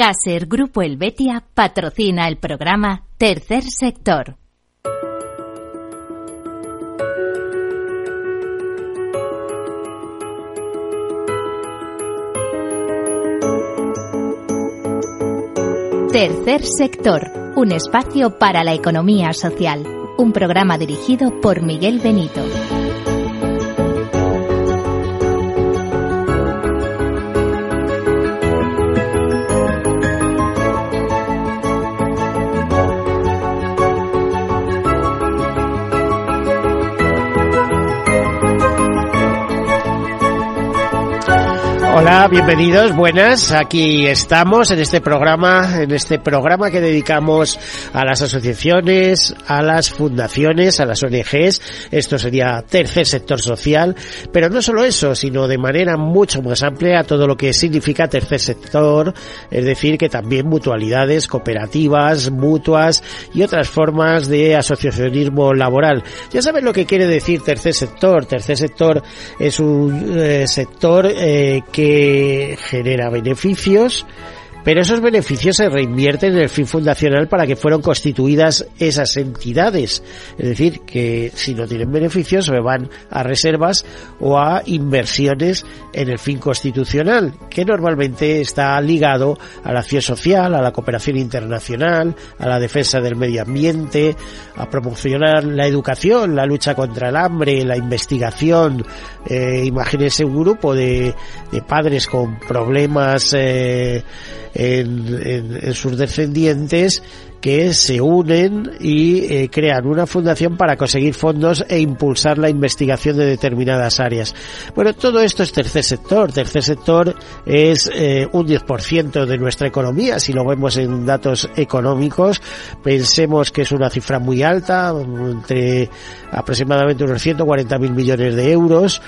Caser Grupo Helvetia patrocina el programa Tercer Sector. Tercer Sector, un espacio para la economía social. Un programa dirigido por Miguel Benito. Hola, bienvenidos, buenas. Aquí estamos en este programa, en este programa que dedicamos a las asociaciones, a las fundaciones, a las ONGs. Esto sería tercer sector social, pero no solo eso, sino de manera mucho más amplia a todo lo que significa tercer sector, es decir, que también mutualidades, cooperativas, mutuas y otras formas de asociacionismo laboral. Ya saben lo que quiere decir tercer sector. Tercer sector es un eh, sector eh, que genera beneficios, pero esos beneficios se reinvierten en el fin fundacional para que fueron constituidas esas entidades. Es decir, que si no tienen beneficios se van a reservas o a inversiones en el fin constitucional, que normalmente está ligado a la acción social, a la cooperación internacional, a la defensa del medio ambiente, a promocionar la educación, la lucha contra el hambre, la investigación. Eh, imagínense un grupo de, de padres con problemas eh, en, sus descendientes que se unen y eh, crean una fundación para conseguir fondos e impulsar la investigación de determinadas áreas. Bueno, todo esto es tercer sector. Tercer sector es eh, un 10% de nuestra economía. Si lo vemos en datos económicos, pensemos que es una cifra muy alta, entre aproximadamente unos 140.000 millones de euros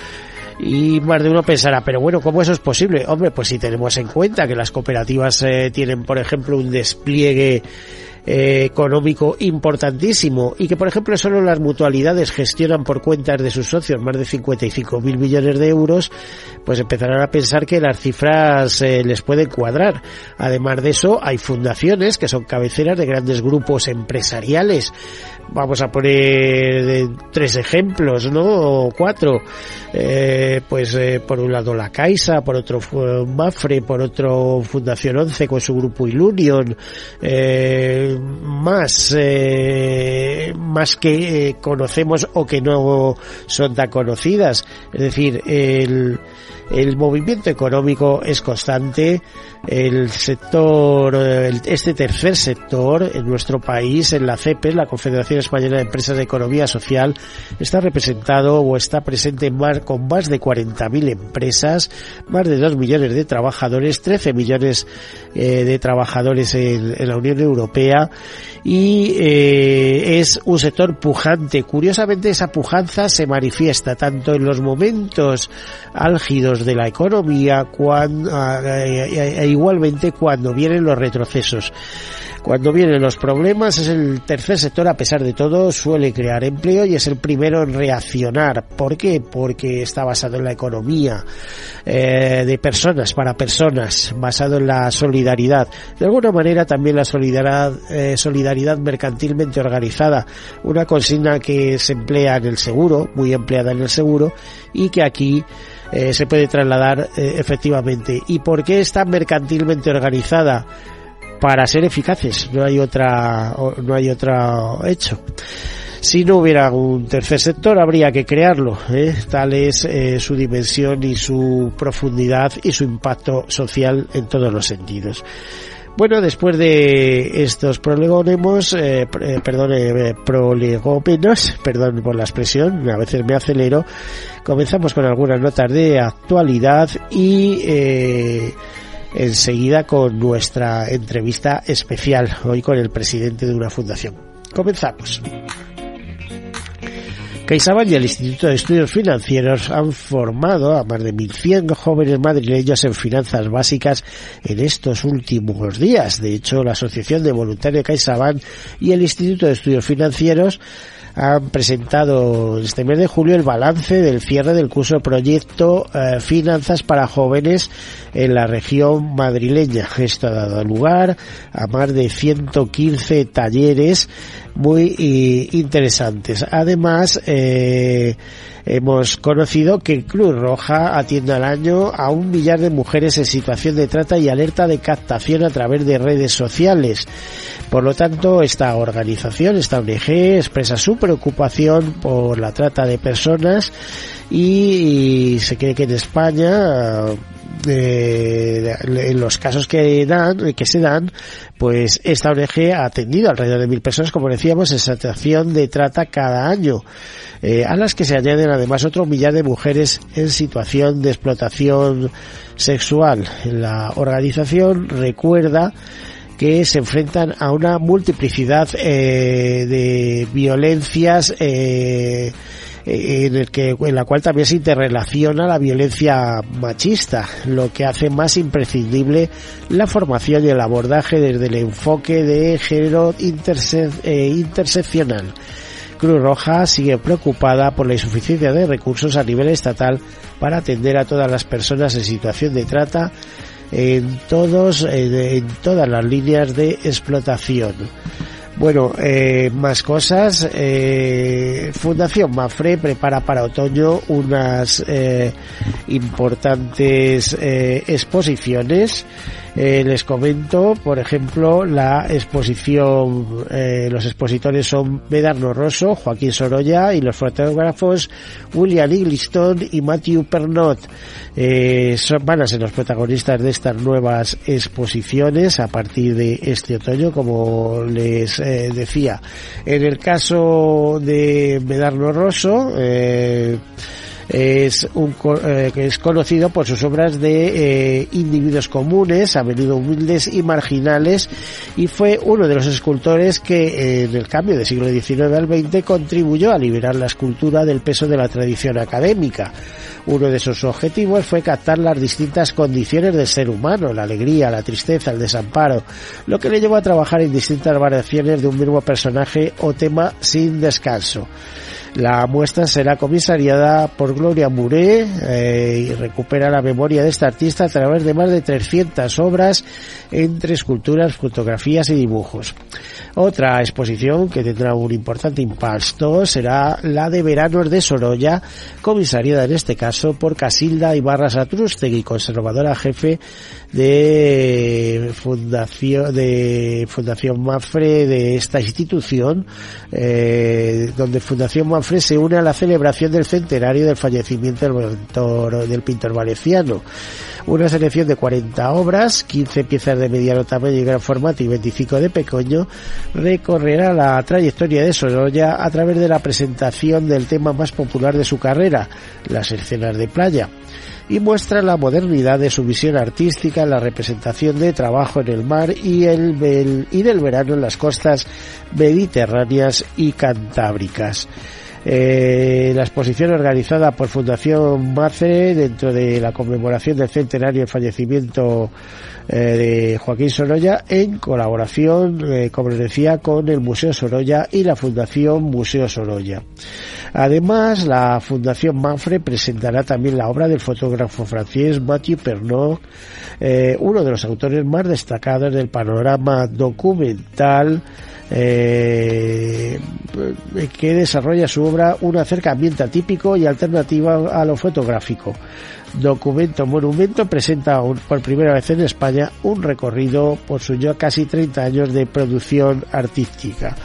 y más de uno pensará, pero bueno, ¿cómo eso es posible? Hombre, pues si tenemos en cuenta que las cooperativas eh, tienen, por ejemplo, un despliegue eh, económico importantísimo y que, por ejemplo, solo las mutualidades gestionan por cuentas de sus socios más de 55 mil millones de euros, pues empezarán a pensar que las cifras eh, les pueden cuadrar. Además de eso, hay fundaciones que son cabeceras de grandes grupos empresariales vamos a poner tres ejemplos, ¿no? O cuatro. Eh, pues eh, por un lado la Caixa, por otro Mafre, por otro Fundación 11 con su grupo Ilunion, eh, más, más que conocemos o que no son tan conocidas. Es decir, el, el movimiento económico es constante, el sector, este tercer sector en nuestro país, en la CEPE, la Confederación Española de Empresas de Economía Social, está representado o está presente con más de 40.000 empresas, más de 2 millones de trabajadores, 13 millones eh, de trabajadores en, la Unión Europea y eh, es un sector pujante. Curiosamente esa pujanza se manifiesta tanto en los momentos álgidos de la economía cuando, eh, e igualmente cuando vienen los retrocesos. Cuando vienen los problemas es el tercer sector, a pesar de todo, suele crear empleo y es el primero en reaccionar. ¿Por qué? Porque está basado en la economía eh, de personas para personas, basado en la solidaridad. De alguna manera también la solidaridad, eh, solidaridad mercantilmente organizada, una consigna que se emplea en el seguro, muy empleada en el seguro, y que aquí eh, se puede trasladar eh, efectivamente. ¿Y por qué está mercantilmente organizada? Para ser eficaces, no hay otra, no hay otro hecho. Si no hubiera un tercer sector, habría que crearlo. ¿eh? Tal es su dimensión y su profundidad y su impacto social en todos los sentidos. Bueno, después de estos prolegónemos, eh, eh perdón, eh, prolegómenos, perdón por la expresión, a veces me acelero, comenzamos con algunas notas de actualidad y eh, enseguida con nuestra entrevista especial, hoy con el presidente de una fundación. Comenzamos. CaixaBank y el Instituto de Estudios Financieros han formado a más de 1.100 jóvenes madrileños en finanzas básicas en estos últimos días. De hecho, la Asociación de Voluntarios CaixaBank y el Instituto de Estudios Financieros han presentado este mes de julio el balance del cierre del curso proyecto eh, Finanzas para Jóvenes en la región madrileña. Esto ha dado lugar a más de 115 talleres muy eh, interesantes. Además, eh, hemos conocido que Cruz Roja atiende al año a un millar de mujeres en situación de trata y alerta de captación a través de redes sociales. Por lo tanto, esta organización, esta ONG, expresa su preocupación por la trata de personas y, se cree que en España en los casos que dan, que se dan, pues esta ONG ha atendido alrededor de mil personas, como decíamos, en situación de trata cada año, eh, a las que se añaden además otro millar de mujeres en situación de explotación sexual. La organización recuerda que se enfrentan a una multiplicidad eh, de violencias eh, en el que en la cual también se interrelaciona la violencia machista, lo que hace más imprescindible la formación y el abordaje desde el enfoque de género eh, interseccional. Cruz Roja sigue preocupada por la insuficiencia de recursos a nivel estatal para atender a todas las personas en situación de trata en todos eh, en todas las líneas de explotación. Bueno, eh, más cosas. Eh, Fundación Mafre prepara para otoño unas eh, importantes eh, exposiciones. Eh, les comento, por ejemplo, la exposición, eh, los expositores son Medarno Rosso, Joaquín Sorolla y los fotógrafos William Igliston y Matthew Pernot. Eh, son, van a ser los protagonistas de estas nuevas exposiciones a partir de este otoño, como les eh, decía. En el caso de Medarno Rosso, es, un, eh, es conocido por sus obras de eh, individuos comunes, a menudo humildes y marginales, y fue uno de los escultores que eh, en el cambio del siglo XIX al XX contribuyó a liberar la escultura del peso de la tradición académica. Uno de sus objetivos fue captar las distintas condiciones del ser humano, la alegría, la tristeza, el desamparo, lo que le llevó a trabajar en distintas variaciones de un mismo personaje o tema sin descanso. La muestra será comisariada por Gloria Muré eh, y recupera la memoria de esta artista a través de más de 300 obras entre esculturas, fotografías y dibujos. Otra exposición que tendrá un importante impacto será la de Veranos de Sorolla, comisariada en este caso por Casilda Ibarra Satrústegui, conservadora jefe de Fundación, de Fundación Mafre de esta institución, eh, donde Fundación Mafre se une a la celebración del centenario del fallecimiento del pintor, del pintor valenciano. Una selección de 40 obras, 15 piezas de mediano tamaño y gran formato y 25 de pequeño, recorrerá la trayectoria de Sorolla a través de la presentación del tema más popular de su carrera, las escenas de playa y muestra la modernidad de su visión artística en la representación de trabajo en el mar y, el, y del verano en las costas mediterráneas y cantábricas. Eh, la exposición organizada por Fundación MACE dentro de la conmemoración del centenario del fallecimiento eh, de Joaquín Sorolla en colaboración, eh, como les decía, con el Museo Sorolla y la Fundación Museo Sorolla. Además, la Fundación Manfre presentará también la obra del fotógrafo francés Mathieu Pernod, uno de los autores más destacados del panorama documental eh, que desarrolla su obra un acercamiento atípico y alternativa a lo fotográfico. Documento Monumento presenta por primera vez en España un recorrido por su ya casi 30 años de producción artística.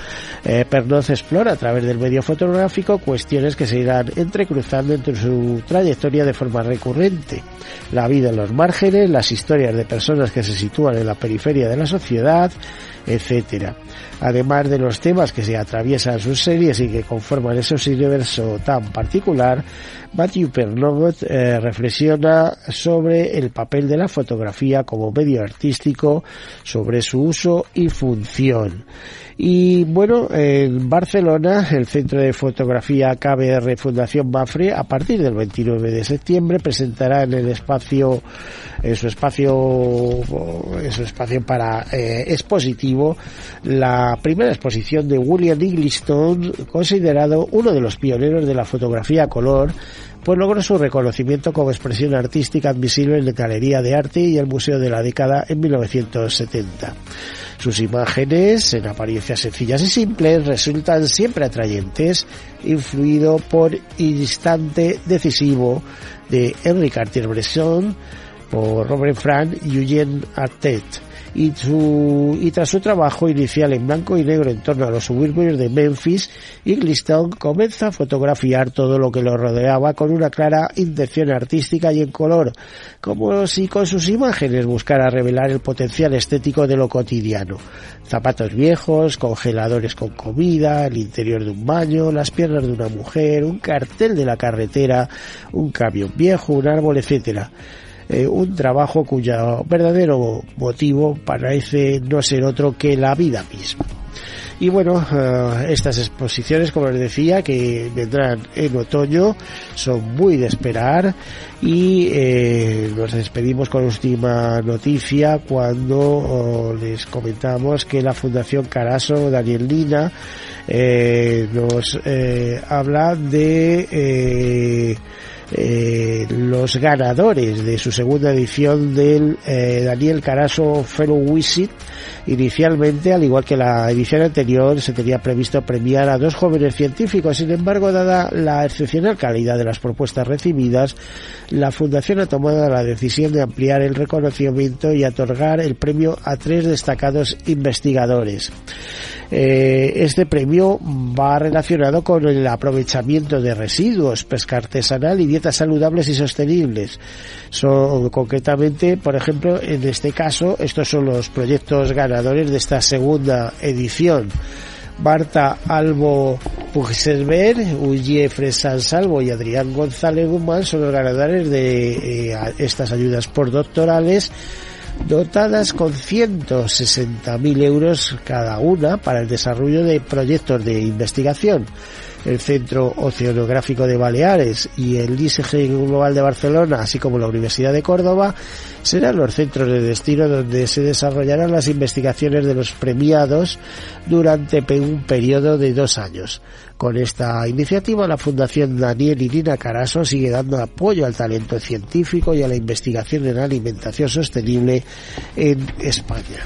Eh, explora a través del medio fotográfico cuestiones que se irán entrecruzando entre su trayectoria de forma recurrente. La vida en los márgenes, las historias de personas que se sitúan en la periferia de la sociedad, etcétera. Además de los temas que se atraviesan sus series y que conforman ese universo tan particular, Matthew Pernod eh, reflexiona sobre el papel de la fotografía como medio artístico, sobre su uso y función. Y bueno, en Barcelona, el Centro de Fotografía KBR Fundación Mafre, a partir del 29 de septiembre, presentará en el espacio, en su espacio, en su espacio para eh, expositivo, la primera exposición de William Eggleston, considerado uno de los pioneros de la fotografía color, pues logró su reconocimiento como expresión artística admisible en la Galería de Arte y el Museo de la Década en 1970. Sus imágenes, en apariencia sencillas y simples, resultan siempre atrayentes, influido por Instante Decisivo de Henri Cartier-Bresson, por Robert Frank y Eugene Artet y, su, y tras su trabajo inicial en blanco y negro en torno a los suburbios de Memphis, Eggleston comienza a fotografiar todo lo que lo rodeaba con una clara intención artística y en color, como si con sus imágenes buscara revelar el potencial estético de lo cotidiano. Zapatos viejos, congeladores con comida, el interior de un baño, las piernas de una mujer, un cartel de la carretera, un camión viejo, un árbol, etcétera. Eh, un trabajo cuyo verdadero motivo parece no ser otro que la vida misma. Y bueno, eh, estas exposiciones, como les decía, que vendrán en otoño, son muy de esperar y eh, nos despedimos con última noticia cuando oh, les comentamos que la Fundación Caraso Daniel Lina nos habla de eh, los ganadores de su segunda edición del eh, Daniel Caraso Fellow Visit. Inicialmente, al igual que la edición anterior, se tenía previsto premiar a dos jóvenes científicos. Sin embargo, dada la excepcional calidad de las propuestas recibidas, la Fundación ha tomado la decisión de ampliar el reconocimiento y otorgar el premio a tres destacados investigadores. Eh, este premio va relacionado con el aprovechamiento de residuos, pesca artesanal y saludables y sostenibles. Son concretamente, por ejemplo, en este caso, estos son los proyectos ganadores de esta segunda edición. Marta Albo Puigselber, Uye Fresan Salvo y Adrián González Guzmán son los ganadores de eh, estas ayudas por doctorales dotadas con 160.000 euros cada una para el desarrollo de proyectos de investigación. El Centro Oceanográfico de Baleares y el ISG Global de Barcelona, así como la Universidad de Córdoba, serán los centros de destino donde se desarrollarán las investigaciones de los premiados durante un periodo de dos años. Con esta iniciativa, la Fundación Daniel Irina Caraso sigue dando apoyo al talento científico y a la investigación en alimentación sostenible en España.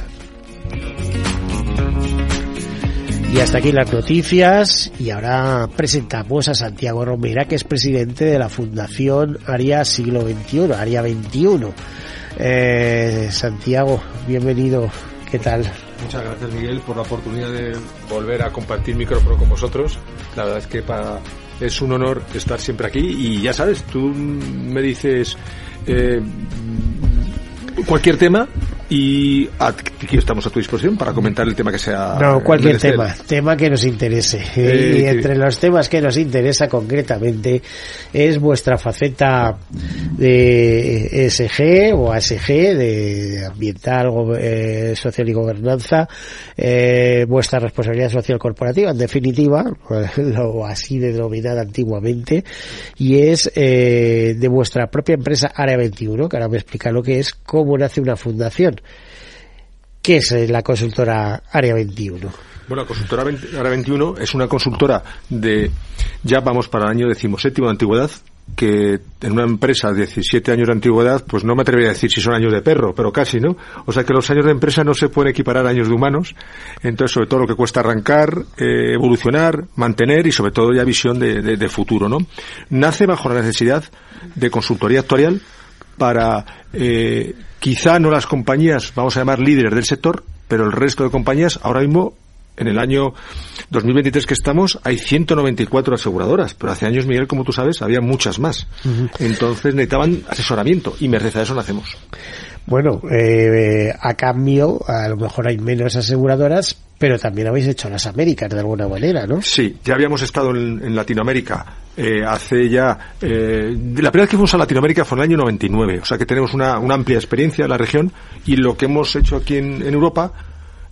Y hasta aquí las noticias y ahora presentamos a Santiago Romera, que es presidente de la Fundación Aria Siglo XXI, Aria 21. Eh, Santiago, bienvenido. ¿Qué tal? Muchas gracias Miguel por la oportunidad de volver a compartir micrófono con vosotros. La verdad es que para, es un honor estar siempre aquí y ya sabes, tú me dices eh, cualquier tema y aquí estamos a tu disposición para comentar el tema que sea. No, cualquier tema, tema que nos interese. Eh, y entre los temas que nos interesa concretamente es vuestra faceta de ESG o ASG, de ambiental, eh, social y gobernanza, eh, vuestra responsabilidad social corporativa, en definitiva, lo así denominada antiguamente, y es eh, de vuestra propia empresa Área 21, que ahora me explica lo que es, cómo nace una fundación. ¿Qué es eh, la consultora Área 21? Bueno, la consultora Área 21 es una consultora de, ya vamos para el año decimoséptimo de antigüedad, que en una empresa de 17 años de antigüedad, pues no me atrevería a decir si son años de perro, pero casi, ¿no? O sea que los años de empresa no se pueden equiparar a años de humanos. Entonces, sobre todo lo que cuesta arrancar, eh, evolucionar, mantener y sobre todo ya visión de, de, de futuro, ¿no? Nace bajo la necesidad de consultoría actuarial para eh, quizá no las compañías, vamos a llamar líderes del sector, pero el resto de compañías ahora mismo En el año 2023 que estamos hay 194 aseguradoras, pero hace años, Miguel, como tú sabes, había muchas más. Entonces necesitaban asesoramiento y merced a eso nacemos. Bueno, eh, a cambio, a lo mejor hay menos aseguradoras, pero también habéis hecho las Américas de alguna manera, ¿no? Sí, ya habíamos estado en, Latinoamérica eh, hace ya... Eh, la primera vez que fuimos a Latinoamérica fue en el año 99, o sea que tenemos una, amplia experiencia en la región y lo que hemos hecho aquí en, en Europa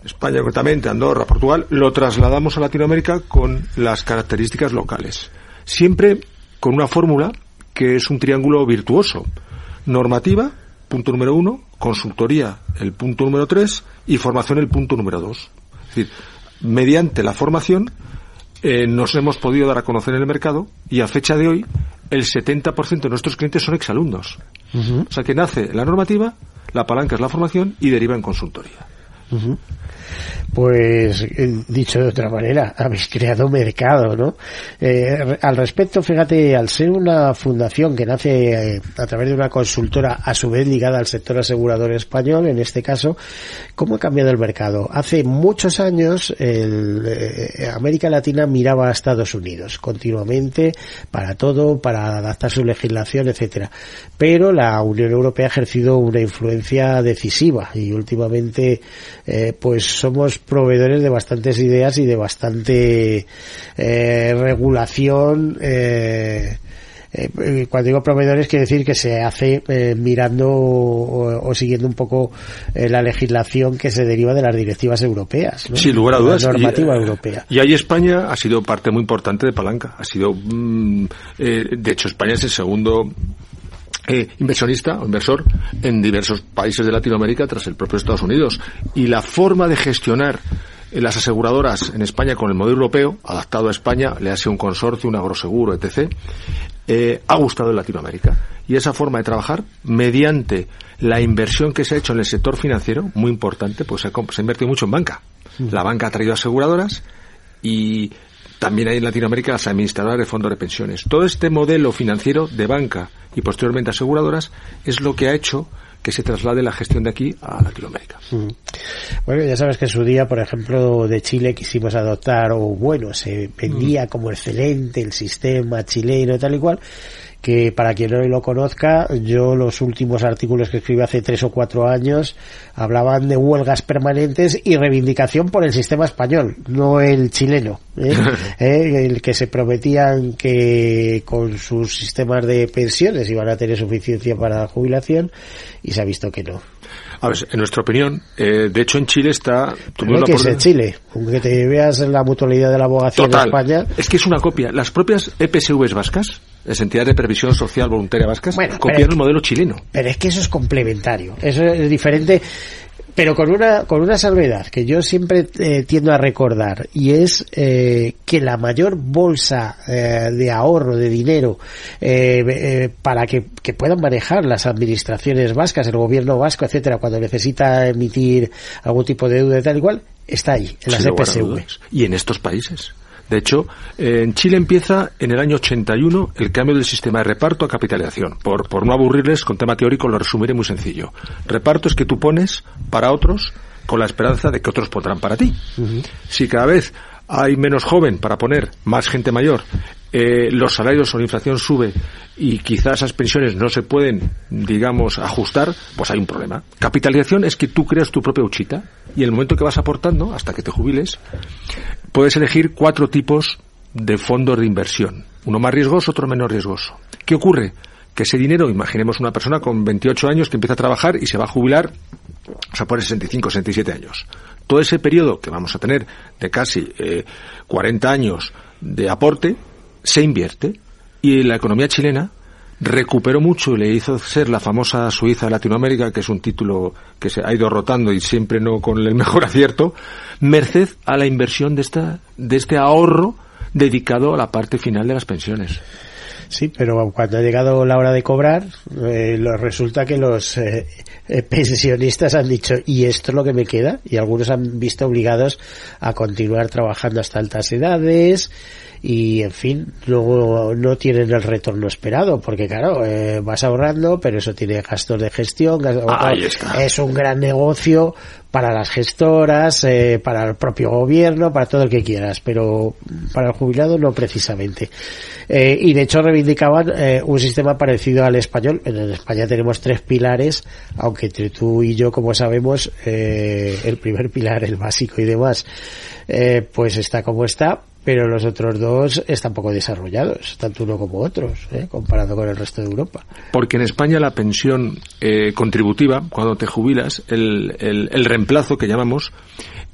España concretamente, Andorra, Portugal, lo trasladamos a Latinoamérica con las características locales. Siempre con una fórmula que es un triángulo virtuoso. Normativa, punto número uno, consultoría, el punto número tres, y formación, el punto número dos. Es decir, mediante la formación eh, nos hemos podido dar a conocer en el mercado y a fecha de hoy el 70% de nuestros clientes son exalumnos. O sea que nace la normativa, la palanca es la formación y deriva en consultoría. Pues, eh, dicho de otra manera, habéis creado mercado, ¿no? Eh, al respecto, fíjate, al ser una fundación que nace eh, a través de una consultora a su vez ligada al sector asegurador español, en este caso, ¿cómo ha cambiado el mercado? Hace muchos años, el, América Latina miraba a Estados Unidos continuamente para todo, para adaptar su legislación, etcétera. Pero la Unión Europea ha ejercido una influencia decisiva y últimamente eh, pues somos proveedores de bastantes ideas y de bastante eh, regulación. Eh, cuando digo proveedores quiere decir que se hace mirando o, siguiendo un poco la legislación que se deriva de las directivas europeas. ¿no? Sin lugar a dudas. La normativa europea. Y ahí España ha sido parte muy importante de palanca. Ha sido, mm, de hecho, España es el segundo eh, inversionista o inversor en diversos países de Latinoamérica tras el propio Estados Unidos. Y la forma de gestionar eh, las aseguradoras en España con el modelo europeo, adaptado a España, le hace un consorcio, un agroseguro, etc., eh, ha gustado en Latinoamérica. Y esa forma de trabajar, mediante la inversión que se ha hecho en el sector financiero, muy importante, pues se ha, se ha invertido mucho en banca. La banca ha traído aseguradoras y también hay en Latinoamérica las administradoras de fondos de pensiones. Todo este modelo financiero de banca y posteriormente aseguradoras es lo que ha hecho que se traslade la gestión de aquí a Latinoamérica. Bueno, ya sabes que en su día, por ejemplo, de Chile quisimos adoptar, o bueno, se vendía como excelente el sistema chileno y tal y cual, que para quien no lo conozca, yo los últimos artículos que escribí hace tres o cuatro años hablaban de huelgas permanentes y reivindicación por el sistema español, no el chileno, ¿eh? ¿Eh? el que se prometían que con sus sistemas de pensiones iban a tener suficiencia para la jubilación y se ha visto que no. A ver, en nuestra opinión, eh, de hecho en Chile está... No que es en Chile, aunque te veas la mutualidad de la abogacía en España... Es que es una copia. Las propias EPSVs vascas, las entidades de previsión social voluntaria vascas, copiaron el modelo chileno. Pero es que eso es complementario. Eso es diferente pero con una con una salvedad que yo siempre eh, tiendo a recordar y es eh, que la mayor bolsa eh, de ahorro de dinero para que, que, puedan manejar las administraciones vascas el gobierno vasco etcétera cuando necesita emitir algún tipo de deuda y tal igual está ahí en las EPSV y en estos países de hecho, en Chile empieza en el año 81 el cambio del sistema de reparto a capitalización. Por, por no aburrirles, con tema teórico lo resumiré muy sencillo. Reparto es que tú pones para otros con la esperanza de que otros pondrán para ti. Si cada vez hay menos joven para poner, más gente mayor, eh, los salarios o la inflación sube y quizás esas pensiones no se pueden, digamos, ajustar, pues hay un problema. Capitalización es que tú creas tu propia uchita y el momento que vas aportando, hasta que te jubiles, puedes elegir cuatro tipos de fondos de inversión. Uno más riesgoso, otro menos riesgoso. ¿Qué ocurre? Que ese dinero, imaginemos una persona con 28 años que empieza a trabajar y se va a jubilar, o sea, por 65, 67 años. Todo ese periodo que vamos a tener de casi eh, 40 años de aporte, se invierte y la economía chilena recuperó mucho y le hizo ser la famosa Suiza Latinoamérica, que es un título que se ha ido rotando y siempre no con el mejor acierto, merced a la inversión de esta, de este ahorro dedicado a la parte final de las pensiones. Sí, pero cuando ha llegado la hora de cobrar, eh, resulta que los eh, eh, pensionistas han dicho, ¿y esto es lo que me queda? Y algunos han visto obligados a continuar trabajando hasta altas edades, y en fin luego no tienen el retorno esperado porque claro eh, vas ahorrando pero eso tiene gastos de gestión es un gran negocio para las gestoras, eh, para el propio gobierno, para todo el que quieras, pero para el jubilado no precisamente. Eh, y de hecho reivindicaban eh, un sistema parecido al español. En España tenemos tres pilares, aunque entre tú y yo, como sabemos, el primer pilar, el básico y demás, pues está como está, pero los otros dos están poco desarrollados, tanto uno como otros, ¿eh? comparado con el resto de Europa. Porque en España la pensión eh, contributiva, cuando te jubilas, el, el, el reemplazo que llamamos,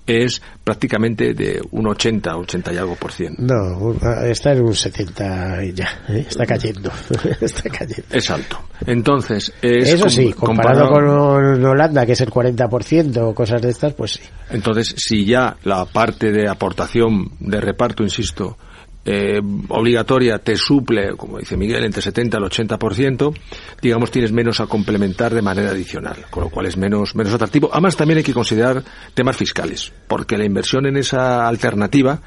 es prácticamente de un 80, 80 y algo por ciento. No, está en un 70 y ya, ¿eh? está cayendo, está cayendo. Es alto. Entonces, es Eso sí, comparado, con Holanda, que es el 40% o cosas de estas, pues sí. Entonces, si ya la parte de aportación de reparto, insisto, eh, obligatoria te suple, como dice Miguel, entre 70 al 80%, digamos tienes menos a complementar de manera adicional, con lo cual es menos, menos atractivo. Además también hay que considerar temas fiscales, porque la inversión en esa alternativa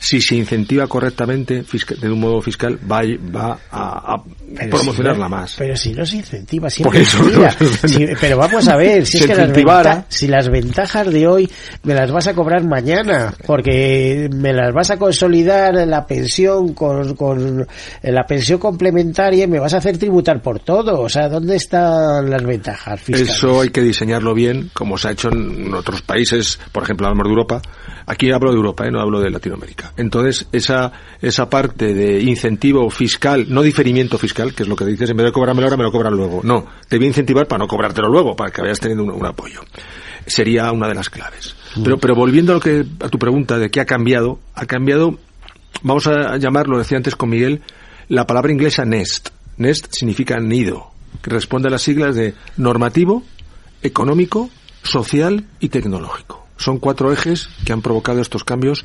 si se incentiva correctamente de un modo fiscal, va, va a, promocionarla más. Pero si no se incentiva, si pero vamos a ver, si es que las, si las ventajas de hoy me las vas a cobrar mañana, porque me las vas a consolidar en la pensión con, con la pensión complementaria y me vas a hacer tributar por todo. O sea, ¿dónde están las ventajas fiscales? Eso hay que diseñarlo bien, como se ha hecho en otros países, por ejemplo, en el de Europa. Aquí hablo de Europa, ¿eh? no hablo de Latinoamérica. Entonces, esa, esa parte de incentivo fiscal, no diferimiento fiscal, que es lo que dices, en vez de cobrármelo ahora, me lo cobran luego. No, te voy a incentivar para no cobrártelo luego, para que vayas teniendo un, apoyo. Sería una de las claves. Mm. Pero, pero volviendo a, lo que, a tu pregunta de qué ha cambiado, ha cambiado, vamos a llamarlo, decía antes con Miguel, la palabra inglesa NEST. NEST significa nido, que responde a las siglas de normativo, económico, social y tecnológico. Son cuatro ejes que han provocado estos cambios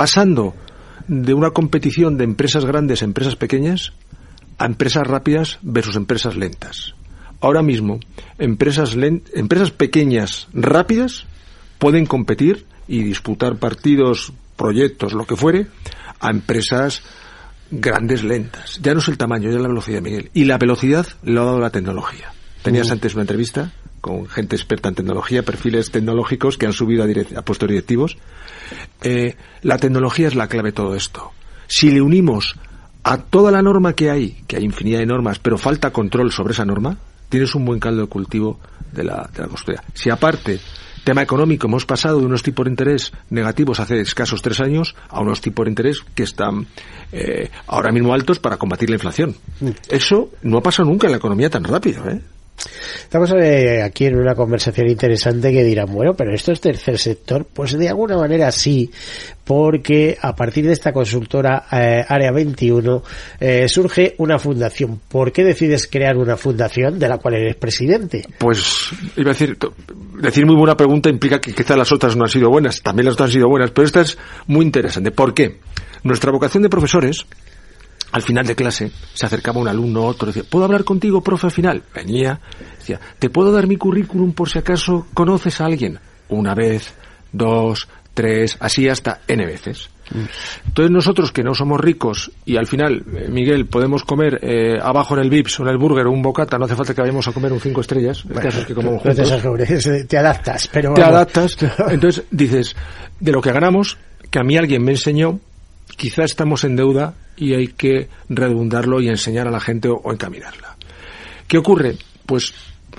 pasando de una competición de empresas grandes a empresas pequeñas a empresas rápidas versus empresas lentas. Ahora mismo, empresas, empresas pequeñas rápidas pueden competir y disputar partidos, proyectos, lo que fuere, a empresas grandes lentas. Ya no es el tamaño, ya es la velocidad, Miguel. Y la velocidad lo ha dado la tecnología. Tenías antes una entrevista con gente experta en tecnología, perfiles tecnológicos que han subido a, a puestos directivos. Eh, la tecnología es la clave de todo esto. Si le unimos a toda la norma que hay, que hay infinidad de normas, pero falta control sobre esa norma, tienes un buen caldo de cultivo de la, de la Si aparte, tema económico, hemos pasado de unos tipos de interés negativos hace escasos tres años a unos tipos de interés que están eh, ahora mismo altos para combatir la inflación. Mm. Eso no ha pasado nunca en la economía tan rápido, ¿eh? Estamos eh, aquí en una conversación interesante que dirán, bueno, pero esto es tercer sector. Pues de alguna manera sí, porque a partir de esta consultora eh, Área 21 eh, surge una fundación. ¿Por qué decides crear una fundación de la cual eres presidente? Pues iba a decir, decir muy buena pregunta implica que quizás las otras no han sido buenas, también las otras han sido buenas, pero esta es muy interesante. ¿Por qué? Nuestra vocación de profesores al final de clase se acercaba un alumno otro, decía, ¿puedo hablar contigo, profe, al final? Venía, decía, ¿te puedo dar mi currículum por si acaso conoces a alguien? Una vez, dos, tres, así hasta n veces. Entonces nosotros que no somos ricos y al final, eh, Miguel, podemos comer eh, abajo en el Vips o en el burger o un bocata, no hace falta que vayamos a comer un cinco estrellas, te, te adaptas, pero Te adaptas, entonces dices, de lo que ganamos, que a mí alguien me enseñó, quizá estamos en deuda y hay que redundarlo y enseñar a la gente o, encaminarla. ¿Qué ocurre? Pues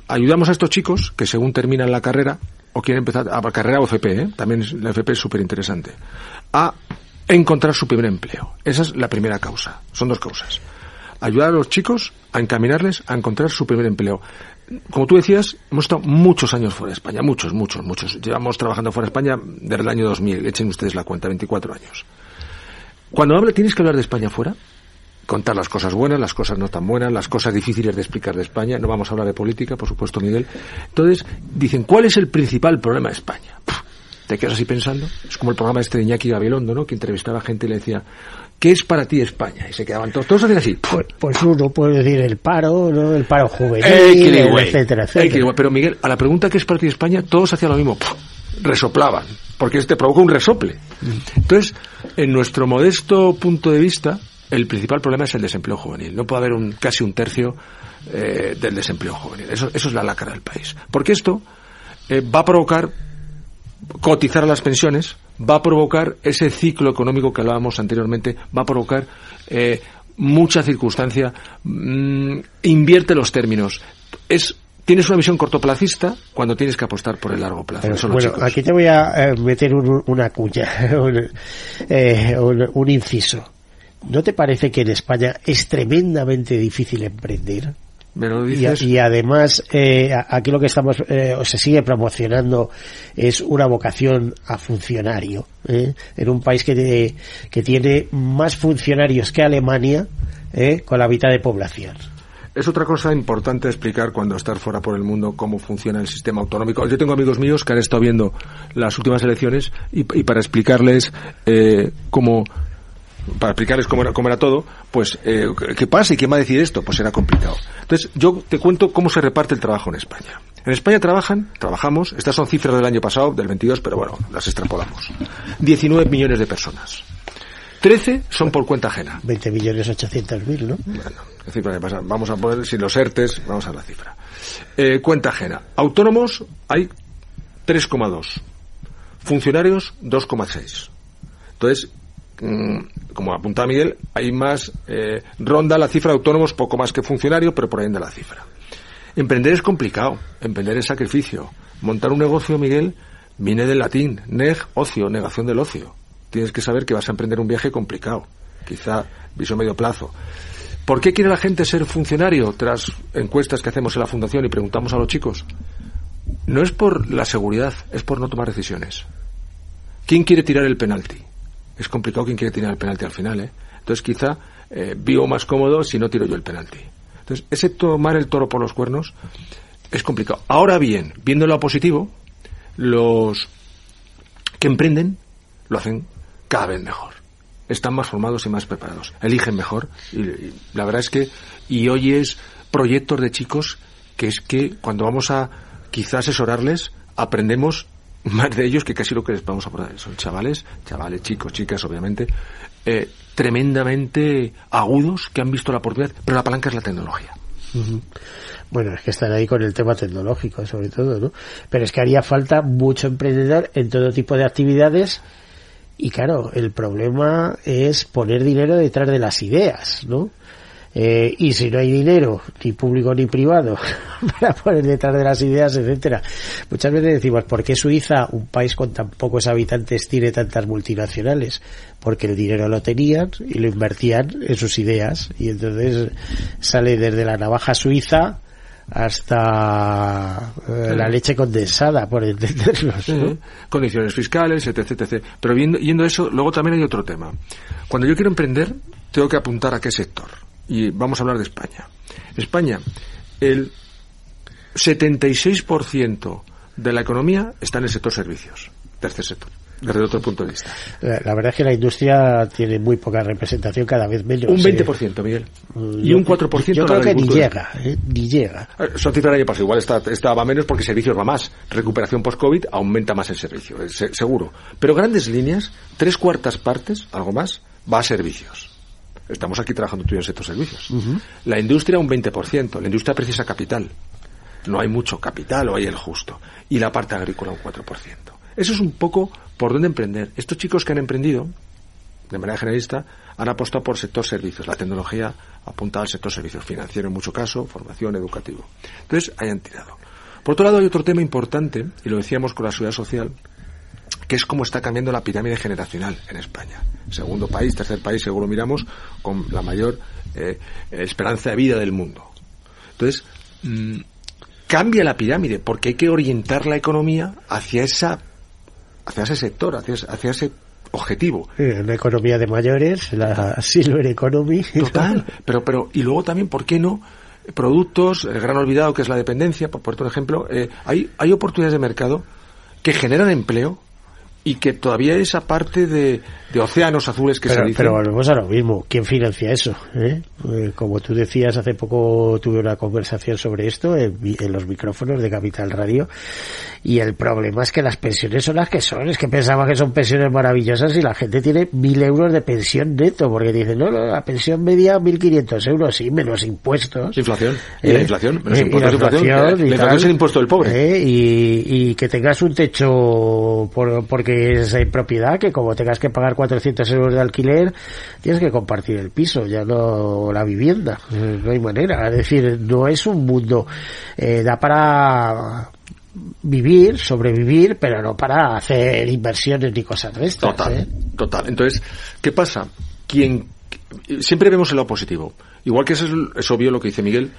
ayudamos a estos chicos que según terminan la carrera o quieren empezar a carrera o FP, ¿eh? también la FP es súper interesante, a encontrar su primer empleo. Esa es la primera causa. Son dos causas. Ayudar a los chicos a encaminarles a encontrar su primer empleo. Como tú decías, hemos estado muchos años fuera de España, muchos, muchos, muchos. Llevamos trabajando fuera de España desde el año 2000, echen ustedes la cuenta, 24 años. Cuando habla, tienes que hablar de España fuera, contar las cosas buenas, las cosas no tan buenas, las cosas difíciles de explicar de España. No vamos a hablar de política, por supuesto, Miguel. Entonces, dicen, ¿cuál es el principal problema de España? te quedas así pensando. Es como el programa este de Iñaki Gabilondo, ¿no? Que entrevistaba a gente y le decía, ¿qué es para ti España? Y se quedaban todos, todos hacían así. Pues, pues, uno puede decir el paro, ¿no? El paro juvenil, etcétera, etcétera. Pero Miguel, a la pregunta ¿qué es para ti España? Todos hacían lo mismo. resoplaban porque este provoca un resople. Entonces, en nuestro modesto punto de vista, el principal problema es el desempleo juvenil. No puede haber un, casi un tercio eh, del desempleo juvenil. Eso, es la lacra del país. Porque esto eh, va a provocar cotizar a las pensiones, va a provocar ese ciclo económico que hablábamos anteriormente, va a provocar eh, mucha circunstancia, mm, invierte los términos. Tienes una visión cortoplacista cuando tienes que apostar por el largo plazo. bueno, aquí te voy a eh, meter una cuña, eh, un, inciso. ¿No te parece que en España es tremendamente difícil emprender? Y, además, eh, aquí lo que estamos, o se sigue promocionando es una vocación a funcionario. En un país que, que tiene más funcionarios que Alemania, con la mitad de población. Es otra cosa importante explicar cuando estar fuera por el mundo cómo funciona el sistema autonómico. Yo tengo amigos míos que han estado viendo las últimas elecciones y, para explicarles eh, cómo para explicarles cómo era, cómo era todo, pues eh, qué pasa y quién va a decir esto, pues era complicado. Entonces, yo te cuento cómo se reparte el trabajo en España. En España trabajan, trabajamos, estas son cifras del año pasado, del 22, pero bueno, las extrapolamos. 19 millones de personas. 13 son por cuenta ajena. 20 millones 800 mil, ¿no? Bueno, vamos a poner, sin los ERTES, vamos a la cifra. Eh, cuenta ajena. Autónomos hay 3,2. Funcionarios 2,6. Entonces, mm, como apuntaba Miguel, hay más, eh, ronda la cifra de autónomos poco más que funcionario, pero por ahí anda la cifra. Emprender es complicado, emprender es sacrificio. Montar un negocio, Miguel, viene del latín, neg, ocio, negación del ocio tienes que saber que vas a emprender un viaje complicado, quizá viso medio plazo. ¿Por qué quiere la gente ser funcionario tras encuestas que hacemos en la fundación y preguntamos a los chicos? No es por la seguridad, es por no tomar decisiones. ¿Quién quiere tirar el penalti? Es complicado quién quiere tirar el penalti al final, ¿eh? Entonces quizá eh, vivo más cómodo si no tiro yo el penalti. Entonces, ese tomar el toro por los cuernos es complicado. Ahora bien, viéndolo a positivo, los que emprenden lo hacen cada vez mejor. Están más formados y más preparados. Eligen mejor. Y, la verdad es que, y hoy es proyectos de chicos que es que cuando vamos a quizás asesorarles, aprendemos más de ellos que casi lo que les vamos a poner. Son chavales, chavales, chicos, chicas, obviamente, eh, tremendamente agudos que han visto la oportunidad, pero la palanca es la tecnología. Bueno, es que están ahí con el tema tecnológico, sobre todo, ¿no? Pero es que haría falta mucho emprendedor en todo tipo de actividades y claro, el problema es poner dinero detrás de las ideas, ¿no? Eh, y si no hay dinero, ni público ni privado, para poner detrás de las ideas, etcétera. Muchas veces decimos, ¿por qué Suiza, un país con tan pocos habitantes, tiene tantas multinacionales? Porque el dinero lo tenían y lo invertían en sus ideas. Y entonces sale desde la navaja suiza hasta eh, la leche condensada, por entendernos. Condiciones fiscales, etc, etc. Pero viendo, yendo a eso, luego también hay otro tema. Cuando yo quiero emprender, tengo que apuntar a qué sector. Y vamos a hablar de España. España, el 76% de la economía está en el sector servicios, tercer sector desde otro punto de vista. La, verdad es que la industria tiene muy poca representación, cada vez menos. Un 20%, ¿eh? Miguel. Mm, y un 4% Yo creo que ni llega, ¿eh? ni llega. Eh, son cifras del año pasado. Igual está, estaba menos porque servicios va más. Recuperación post-COVID aumenta más el servicio, seguro. Pero grandes líneas, tres cuartas partes, algo más, va a servicios. Estamos aquí trabajando tú en el sector servicios. La industria un 20%. La industria precisa capital. No hay mucho capital o hay el justo. Y la parte agrícola un 4%. Eso es un poco por dónde emprender. Estos chicos que han emprendido, de manera generalista, han apostado por sector servicios. La tecnología apunta al sector servicios financiero en mucho caso, formación, educativo. Entonces, hayan tirado. Por otro lado, hay otro tema importante, y lo decíamos con la seguridad social, que es cómo está cambiando la pirámide generacional en España. Segundo país, tercer país, seguro miramos, con la mayor eh, esperanza de vida del mundo. Entonces, mm, cambia la pirámide, porque hay que orientar la economía hacia esa hacia ese sector, hacia, hacia ese objetivo. una economía de mayores, la silver economy. Total, pero, pero, y luego también, ¿por qué no? Productos, el gran olvidado que es la dependencia, por un ejemplo, eh, hay, hay oportunidades de mercado que generan empleo y que todavía esa parte de, de océanos azules que pero, se dicen. Pero volvemos a lo mismo. ¿Quién financia eso? ¿Eh? Eh, como tú decías, hace poco tuve una conversación sobre esto en, en, los micrófonos de Capital Radio y el problema es que las pensiones son las que son. Es que pensaba que son pensiones maravillosas y la gente tiene mil euros de pensión neto porque dicen, no, no la pensión media 1.500 euros, sí, menos impuestos. Inflación. ¿Y la inflación? Menos impuestos, la inflación. inflación, la inflación es el impuesto del pobre. Y, y, que tengas un techo por, porque es en propiedad, que como tengas que pagar 400 euros de alquiler, tienes que compartir el piso, ya no la vivienda. No hay manera. Es decir, no es un mundo. Eh, da para vivir, sobrevivir, pero no para hacer inversiones ni cosas de estas. Total, ¿eh? total. Entonces, ¿qué pasa? Quien siempre vemos el lado positivo. Igual que eso es, es obvio lo que dice Miguel,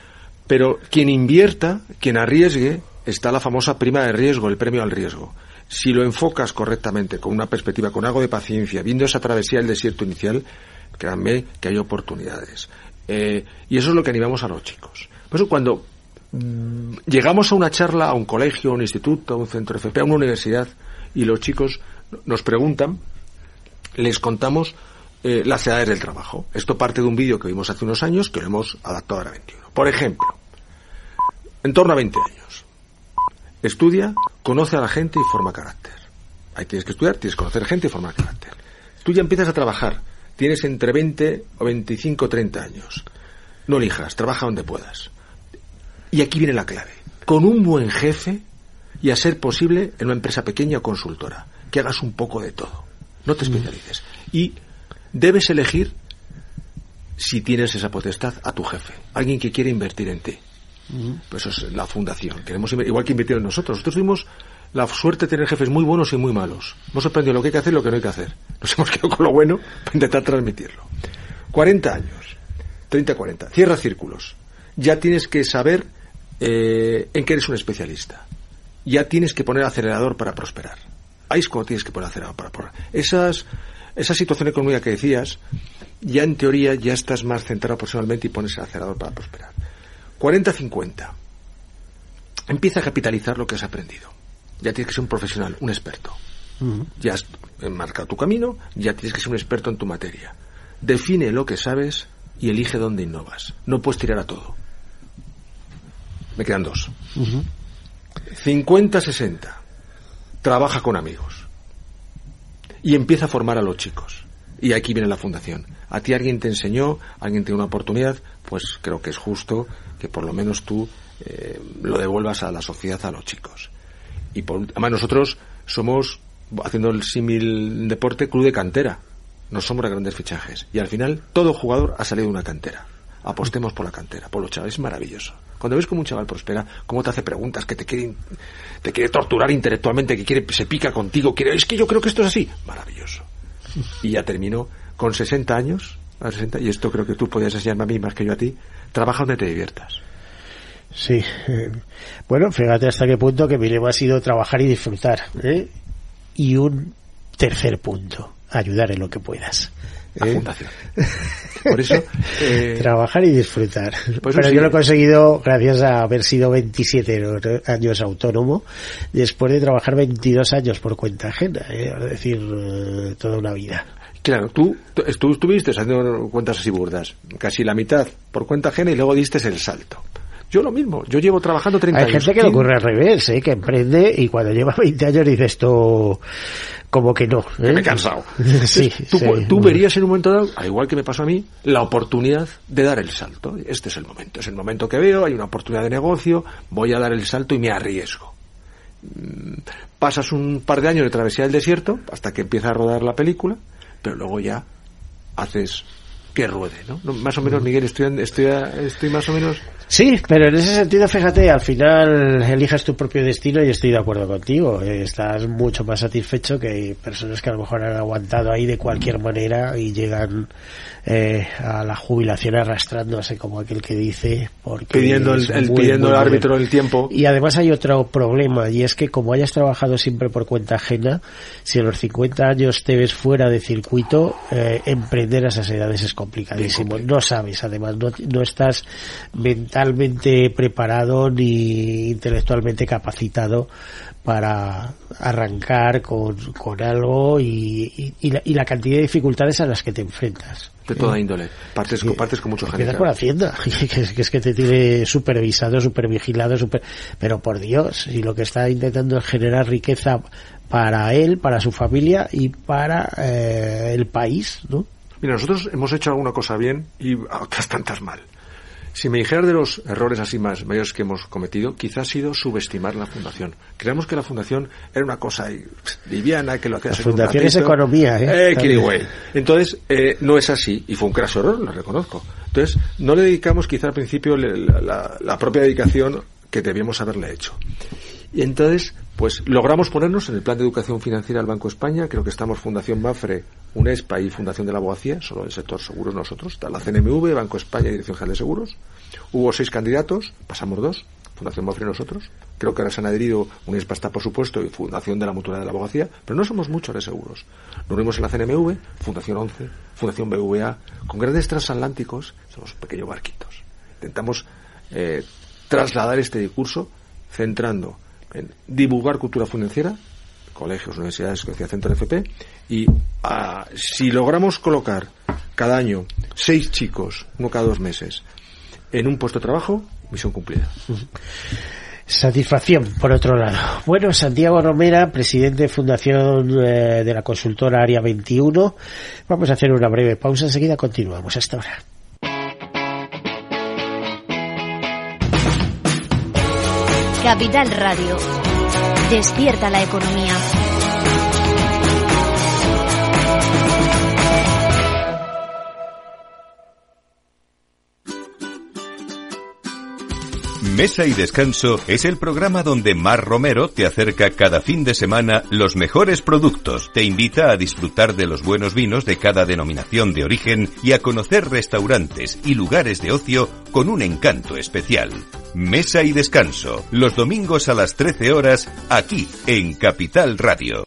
pero quien invierta, quien arriesgue, está la famosa prima de riesgo, el premio al riesgo. Si lo enfocas correctamente, con una perspectiva, con algo de paciencia, viendo esa travesía del desierto inicial, créanme que hay oportunidades. Eh, y eso es lo que animamos a los chicos. Por eso cuando mmm, llegamos a una charla, a un colegio, a un instituto, a un centro FP, a una universidad, y los chicos nos preguntan, les contamos eh, las edades del trabajo. Esto parte de un vídeo que vimos hace unos años que lo hemos adaptado a 21. Por ejemplo, en torno a 20 años. Estudia, conoce a la gente y forma carácter. Ahí tienes que estudiar, tienes que conocer gente y formar carácter. Tú ya empiezas a trabajar. Tienes entre 20 o 25 o 30 años. No elijas, trabaja donde puedas. Y aquí viene la clave. Con un buen jefe y a ser posible en una empresa pequeña o consultora. Que hagas un poco de todo. No te especialices. Y debes elegir si tienes esa potestad a tu jefe. Alguien que quiere invertir en ti. Pues eso es la fundación. Queremos igual que invertir en nosotros. Nosotros tuvimos la suerte de tener jefes muy buenos y muy malos. Hemos aprendido lo que hay que hacer y lo que no hay que hacer. Nos hemos quedado con lo bueno para intentar transmitirlo. 40 años. 30, 40. Cierra círculos. Ya tienes que saber eh, en qué eres un especialista. Ya tienes que poner acelerador para prosperar. Ahí es cuando tienes que poner acelerador para prosperar. Esas, esa situación económica que decías, ya en teoría ya estás más centrado personalmente y pones el acelerador para prosperar. 40-50. Empieza a capitalizar lo que has aprendido. Ya tienes que ser un profesional, un experto. Uh -huh. Ya has marcado tu camino, ya tienes que ser un experto en tu materia. Define lo que sabes y elige dónde innovas. No puedes tirar a todo. Me quedan dos. Uh -huh. 50-60. Trabaja con amigos. Y empieza a formar a los chicos. Y aquí viene la fundación. A ti alguien te enseñó, alguien te dio una oportunidad, pues creo que es justo que por lo menos tú eh, lo devuelvas a la sociedad, a los chicos. Y por, además nosotros somos, haciendo el símil deporte, club de cantera. No somos de grandes fichajes. Y al final todo jugador ha salido de una cantera. Apostemos por la cantera, por los chavales. Es maravilloso. Cuando ves como un chaval prospera, cómo te hace preguntas, que te quiere, te quiere torturar intelectualmente, que quiere, se pica contigo, quiere, es que yo creo que esto es así. Maravilloso. Y ya terminó con 60 años, a 60, y esto creo que tú podías enseñarme a mí más que yo a ti, trabaja donde te diviertas. Sí. Eh, bueno, fíjate hasta qué punto que mi lema ha sido trabajar y disfrutar. ¿eh? Y un tercer punto, ayudar en lo que puedas. La ¿eh? fundación. Por eso. Eh, trabajar y disfrutar. Pues Pero sí. yo lo he conseguido gracias a haber sido 27 años autónomo, después de trabajar 22 años por cuenta ajena, ¿eh? es decir, toda una vida. Claro, tú, tú estuviste haciendo cuentas así burdas, casi la mitad por cuenta ajena y luego diste el salto. Yo lo mismo, yo llevo trabajando 30 Hay años. Hay gente que lo ocurre al revés, ¿eh? que emprende y cuando lleva 20 años dice esto como que no. ¿eh? Que me he cansado. sí, tú, sí, tú verías en un momento dado, al igual que me pasó a mí, la oportunidad de dar el salto. Este es el momento, es el momento que veo, hay una oportunidad de negocio, voy a dar el salto y me arriesgo. Pasas un par de años de travesía del desierto hasta que empieza a rodar la película, pero luego ya haces que ruede, ¿no? Más o menos, Miguel, estoy, estoy, estoy más o menos... Sí, pero en ese sentido, fíjate, al final eliges tu propio destino y estoy de acuerdo contigo. Estás mucho más satisfecho que personas que a lo mejor han aguantado ahí de cualquier manera y llegan eh, a la jubilación arrastrándose como aquel que dice porque pidiendo el, el muy, pidiendo muy el árbitro el tiempo. Y además hay otro problema y es que como hayas trabajado siempre por cuenta ajena si a los 50 años te ves fuera de circuito eh, emprender a esas edades es complicadísimo. No sabes, además, no, no estás mentalmente preparado ni intelectualmente capacitado para arrancar con, con algo y, y, la, y, la, cantidad de dificultades a las que te enfrentas. De toda índole. Partes, con, partes con mucho Empiezas por Hacienda, que es, que es que te tiene supervisado, supervigilado, super... pero por Dios, y lo que está intentando es generar riqueza para él, para su familia y para eh, el país, ¿no? Mira, nosotros hemos hecho alguna cosa bien y otras tantas mal. Si me dijeras de los errores así más mayores que hemos cometido, quizás ha sido subestimar la fundación. Creemos que la fundación era una cosa liviana, que lo hacía La fundación es economía, ¿eh? eh Entonces, eh, no es así, y fue un craso error, lo reconozco. Entonces, no le dedicamos quizá al principio la, la, la propia dedicación que debíamos haberle hecho. Y entonces, pues logramos ponernos en el plan de educación financiera del Banco de España, creo que estamos Fundación Mafre, UNESPA y Fundación de la Abogacía, solo el sector seguros nosotros, la CNMV, Banco de España y Dirección General de Seguros. Hubo seis candidatos, pasamos dos, Fundación Mafre y nosotros. Creo que ahora se han adherido, UNESPA está por supuesto y Fundación de la Mutualidad de la Abogacía, pero no somos muchos de seguros. Nos unimos en la CNMV, Fundación 11, Fundación BVA, con grandes transatlánticos, somos pequeños barquitos. Intentamos eh, trasladar este discurso centrando en divulgar cultura financiera, colegios, universidades, que decía Centro FP, y ah, si logramos colocar cada año seis chicos, uno cada dos meses, en un puesto de trabajo, misión cumplida. Satisfacción, por otro lado. Bueno, Santiago Romera, presidente de Fundación eh, de la consultora Área 21. Vamos a hacer una breve pausa, enseguida continuamos. Hasta ahora. Capital Radio. Despierta la economía. Mesa y Descanso es el programa donde Mar Romero te acerca cada fin de semana los mejores productos, te invita a disfrutar de los buenos vinos de cada denominación de origen y a conocer restaurantes y lugares de ocio con un encanto especial. Mesa y Descanso, los domingos a las 13 horas, aquí en Capital Radio.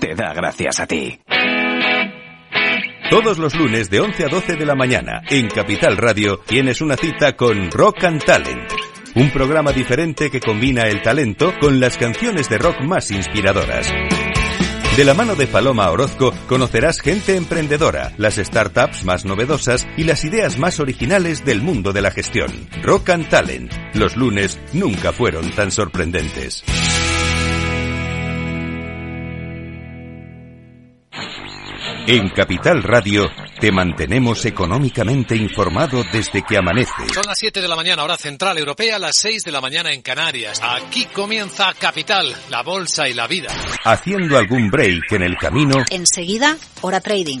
te da gracias a ti. Todos los lunes de 11 a 12 de la mañana en Capital Radio tienes una cita con Rock and Talent. Un programa diferente que combina el talento con las canciones de rock más inspiradoras. De la mano de Paloma Orozco conocerás gente emprendedora, las startups más novedosas y las ideas más originales del mundo de la gestión. Rock and Talent. Los lunes nunca fueron tan sorprendentes. En Capital Radio te mantenemos económicamente informado desde que amanece. Son las 7 de la mañana, hora central europea, las 6 de la mañana en Canarias. Aquí comienza Capital, la bolsa y la vida. Haciendo algún break en el camino. Enseguida, hora trading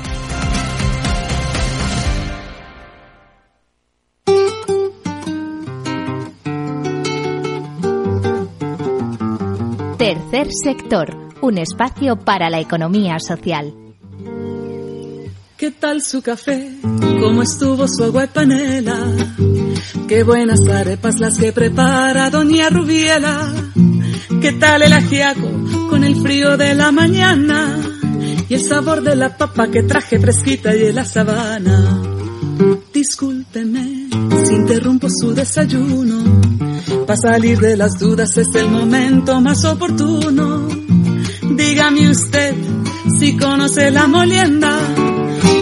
Tercer sector, un espacio para la economía social. ¿Qué tal su café? ¿Cómo estuvo su agua y panela? Qué buenas arepas las que prepara doña Rubiela. ¿Qué tal el ajiaco con el frío de la mañana? Y el sabor de la papa que traje fresquita y de la sabana. Discúlpeme si interrumpo su desayuno para salir de las dudas es el momento más oportuno. Dígame usted si conoce la molienda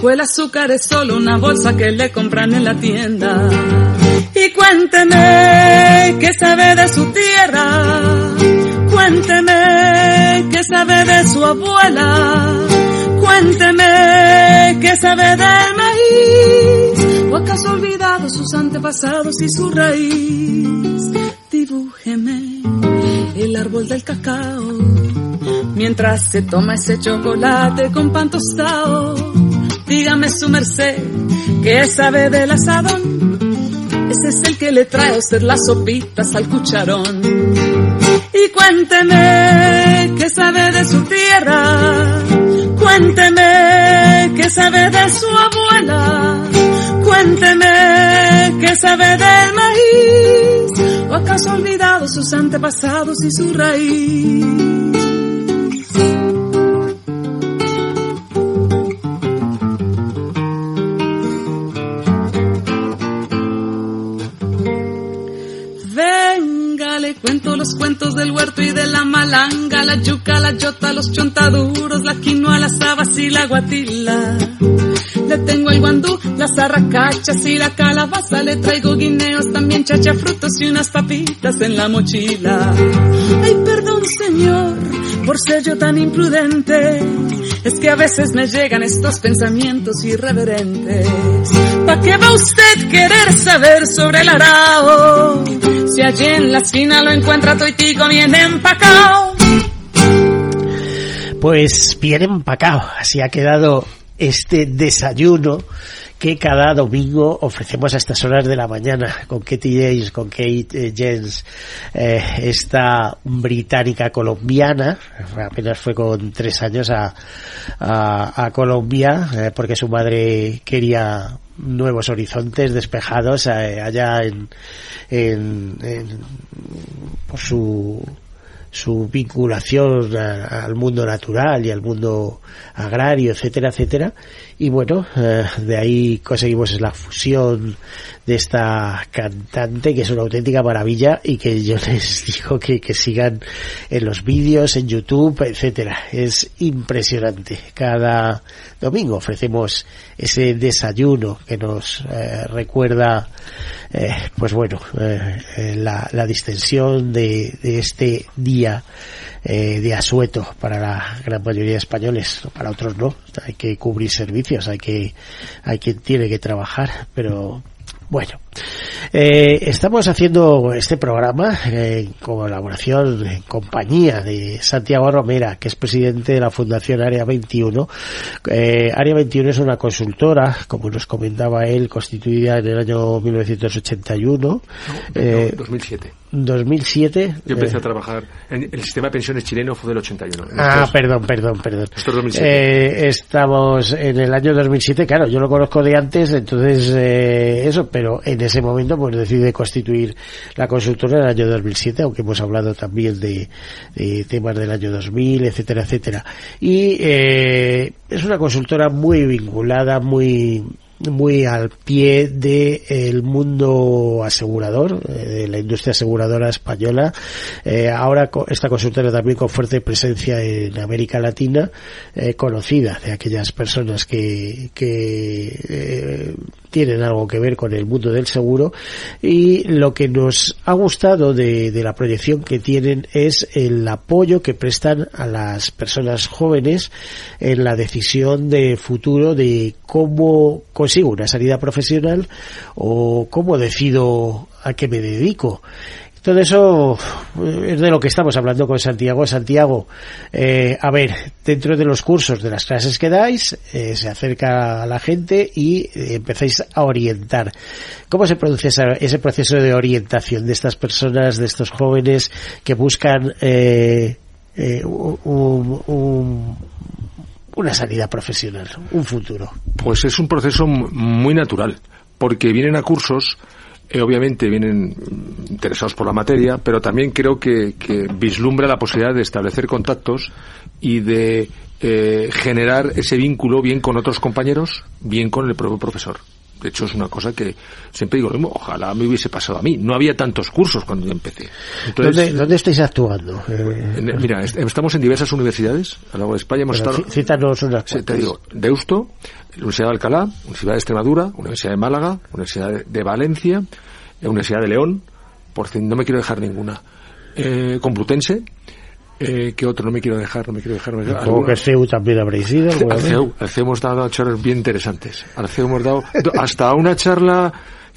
o el azúcar es solo una bolsa que le compran en la tienda. Y cuénteme qué sabe de su tierra, cuénteme qué sabe de su abuela, cuénteme qué sabe del maíz, o acaso olvidado sus antepasados y su raíz. Dibújeme el árbol del cacao, mientras se toma ese chocolate con pan tostado. Dígame su merced, ¿qué sabe del asadón? Ese es el que le trae a usted las sopitas al cucharón. Y cuénteme qué sabe de su tierra. Cuénteme qué sabe de su abuela. Cuénteme qué sabe del maíz. ¿O acaso ha olvidado sus antepasados y su raíz? Venga, le cuento los cuentos del huerto y de la malanga, la yuca, la yota, los chontaduros, la quinoa, las habas y la guatila. Le tengo el guandú, las arracachas y la calabaza, le traigo guineos, también chacha frutos y unas papitas en la mochila. Ay, perdón señor, por ser yo tan imprudente, es que a veces me llegan estos pensamientos irreverentes. ¿Pa' qué va usted querer saber sobre el arao? Si allí en la esquina lo encuentra toitico bien empacao. Pues bien empacado, así ha quedado este desayuno que cada domingo ofrecemos a estas horas de la mañana con Katie James, con Kate Jens, eh, esta británica colombiana, apenas fue con tres años a, a, Colombia eh, porque su madre quería nuevos horizontes despejados eh, allá en, en, en por su su vinculación al mundo natural y al mundo agrario, etcétera, etcétera. Y bueno, eh, de ahí conseguimos la fusión de esta cantante que es una auténtica maravilla y que yo les digo que, que sigan en los vídeos, en YouTube, etcétera. Es impresionante. Cada domingo ofrecemos ese desayuno que nos eh, recuerda eh, pues bueno, eh, la, la, distensión de, de este día eh, de asueto para la gran mayoría de españoles, para otros no. Hay que cubrir servicios, hay que, hay quien tiene que trabajar, pero bueno, eh, estamos haciendo este programa en colaboración, en compañía de Santiago Romera, que es presidente de la Fundación Área 21. Eh, Área 21 es una consultora, como nos comentaba él, constituida en el año 1981. No, eh, 2007. 2007. Yo empecé a trabajar en el sistema de pensiones chileno fue del 81. Ah, perdón, perdón, perdón. Esto es 2007. Eh, estamos en el año 2007, claro, yo lo conozco de antes, entonces eh, eso, pero en ese momento pues decide constituir la consultora en el año 2007, aunque hemos hablado también de, de temas del año 2000, etcétera, etcétera. Y eh, es una consultora muy vinculada, muy muy al pie del el mundo asegurador, eh, de la industria aseguradora española. Eh, ahora esta consultora también con fuerte presencia en América Latina, eh, conocida de aquellas personas que, que eh, tienen algo que ver con el mundo del seguro y lo que nos ha gustado de, de, la proyección que tienen es el apoyo que prestan a las personas jóvenes en la decisión de futuro de cómo consigo una salida profesional o cómo decido a qué me dedico. Todo eso es de lo que estamos hablando con Santiago. Santiago, eh, a ver, dentro de los cursos, de las clases que dais, eh, se acerca a la gente y eh, empezáis a orientar. ¿Cómo se produce esa, ese proceso de orientación de estas personas, de estos jóvenes que buscan eh, un, una salida profesional, un futuro? Pues es un proceso muy natural, porque vienen a cursos eh, obviamente vienen interesados por la materia, pero también creo que, que vislumbra la posibilidad de establecer contactos y de eh, generar ese vínculo bien con otros compañeros, bien con el propio profesor. De hecho, es una cosa que siempre digo lo mismo. Ojalá me hubiese pasado a mí. No había tantos cursos cuando yo empecé. Entonces, ¿Dónde, ¿Dónde, estáis actuando? Eh, mira, estamos en diversas universidades a lo largo de España. Hemos Pero estado. Cítanos unas Te digo, Deusto, Universidad de Alcalá, Universidad de Extremadura, Universidad de Málaga, Universidad de Valencia, Universidad de León, por fin, no me quiero dejar ninguna. Eh, Complutense, eh, ¿qué otro no me quiero dejar? No me quiero dejar. No me quiero- Supongo que CEU también habréis ido. al. CEU, al CEU hemos dado charlas bien interesantes. Al CEU hemos dado hasta una charla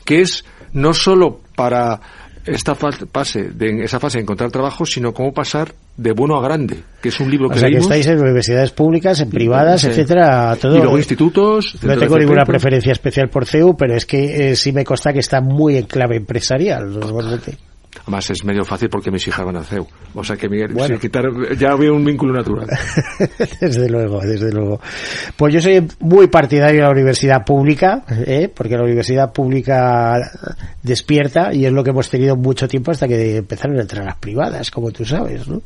que es no solo para esta fa- fase de esa fase de encontrar trabajo, sino cómo pasar de bueno a grande, que es un libro O que sea que estáis en universidades públicas, en privadas, Sí. etcétera, todo. Y luego institutos. No tengo ninguna referencia. preferencia especial por CEU, pero es que eh, sí me consta que está muy en clave empresarial, normalmente. Además es medio fácil porque mis hijas van al CEU. O sea que Miguel, Bueno. sin quitar, ya veo un vínculo natural. desde luego, desde luego. Pues yo soy muy partidario de la universidad pública, ¿eh? porque la universidad pública despierta y es lo que hemos tenido mucho tiempo hasta que empezaron a entrar las privadas, como tú sabes, ¿no?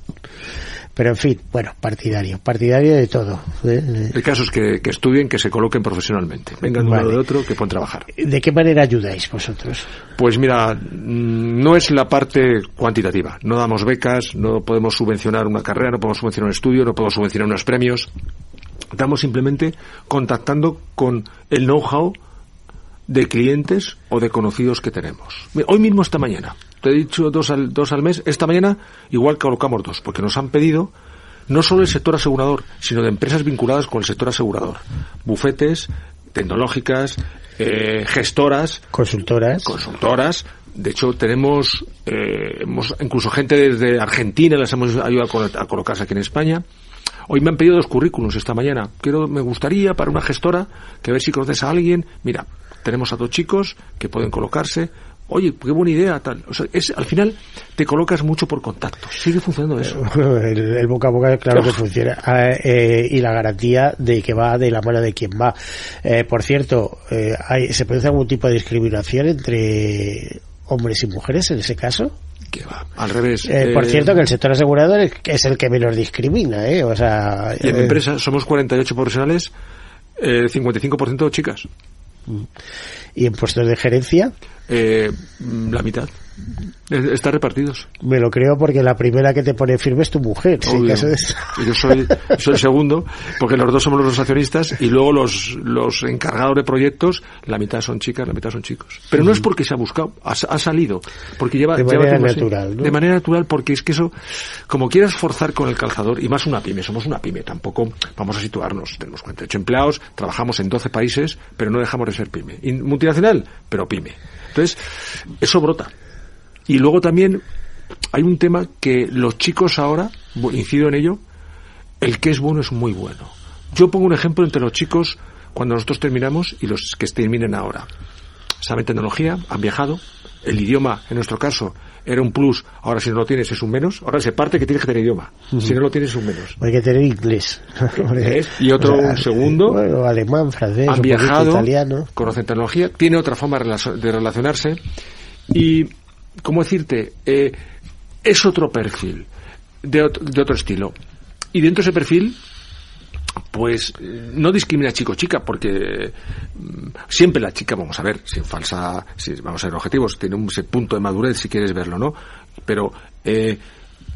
Pero en fin, bueno, partidario, partidario de todo. ¿eh? El caso es que, que estudien, que se coloquen profesionalmente. Vengan de un lado Vale. de otro, que puedan trabajar. ¿De qué manera ayudáis vosotros? Pues mira, mm, no es la parte cuantitativa. No damos becas, no podemos subvencionar una carrera, no podemos subvencionar un estudio, no podemos subvencionar unos premios. Estamos simplemente contactando con el know-how de clientes o de conocidos que tenemos. Hoy mismo, esta mañana, te he dicho dos al, dos al mes, esta mañana igual colocamos dos, porque nos han pedido no solo el sector asegurador, sino de empresas vinculadas con el sector asegurador. Bufetes, tecnológicas, eh, gestoras, Consultoras. consultoras. De hecho, tenemos eh, hemos, incluso gente desde Argentina, les hemos ayudado a colocarse aquí en España. Hoy me han pedido dos currículums esta mañana. Quiero, me gustaría para una gestora que a ver si conoces a alguien. Mira, tenemos a dos chicos que pueden colocarse. Oye, qué buena idea, tal. O sea, es, al final te colocas mucho por contacto. Sigue funcionando eso. El, el boca a boca, claro que funciona. Ah, eh, y la garantía de que va de la mano de quien va. Eh, por cierto, eh, hay- ¿se produce algún tipo de discriminación entre hombres y mujeres en ese caso? Que va. Al revés. Eh, por Eh, cierto, que el sector asegurador es, es el que menos discrimina, ¿eh? O sea, Y en mi eh, empresa somos 48 profesionales, eh, 55% chicas. y en puestos de gerencia, Eh, mm, la mitad. Eh, Están repartidos. me lo creo porque la primera que te pone firme es tu mujer. eso es- Y Yo soy, soy el segundo, porque los dos somos los accionistas y luego los, los encargados de proyectos, la mitad son chicas, la mitad son chicos. Pero no es porque se ha buscado, ha, ha salido. Porque lleva, De lleva manera así. natural, ¿no? De manera natural, porque es que eso, como quieras forzar con el calzador, y más una pyme, somos una pyme, tampoco vamos a situarnos. Tenemos 48 empleados, trabajamos en 12 países, pero no dejamos de ser pyme. Multinacional, pero pyme. Entonces, eso brota. Y luego también hay un tema que los chicos ahora, incido en ello, el que es bueno es muy bueno. Yo pongo un ejemplo entre los chicos cuando nosotros terminamos y los que terminen ahora. Saben tecnología, han viajado, el idioma, en nuestro caso, era un plus, ahora si no lo tienes es un menos, ahora se parte que tienes que tener idioma, si no lo tienes es un menos. hay que tener inglés. Y otro, un segundo. Bueno, alemán, francés, han viajado, italiano. conocen tecnología, tiene otra forma de relacio- de relacionarse y, ¿cómo decirte? Eh, es otro perfil, de, de otro estilo. Y dentro de ese perfil, pues no discrimina chico-chica, porque mm, siempre la chica, vamos a ver, sin falsa, si vamos a ser objetivos, tiene un punto de madurez si quieres verlo, ¿no? Pero eh,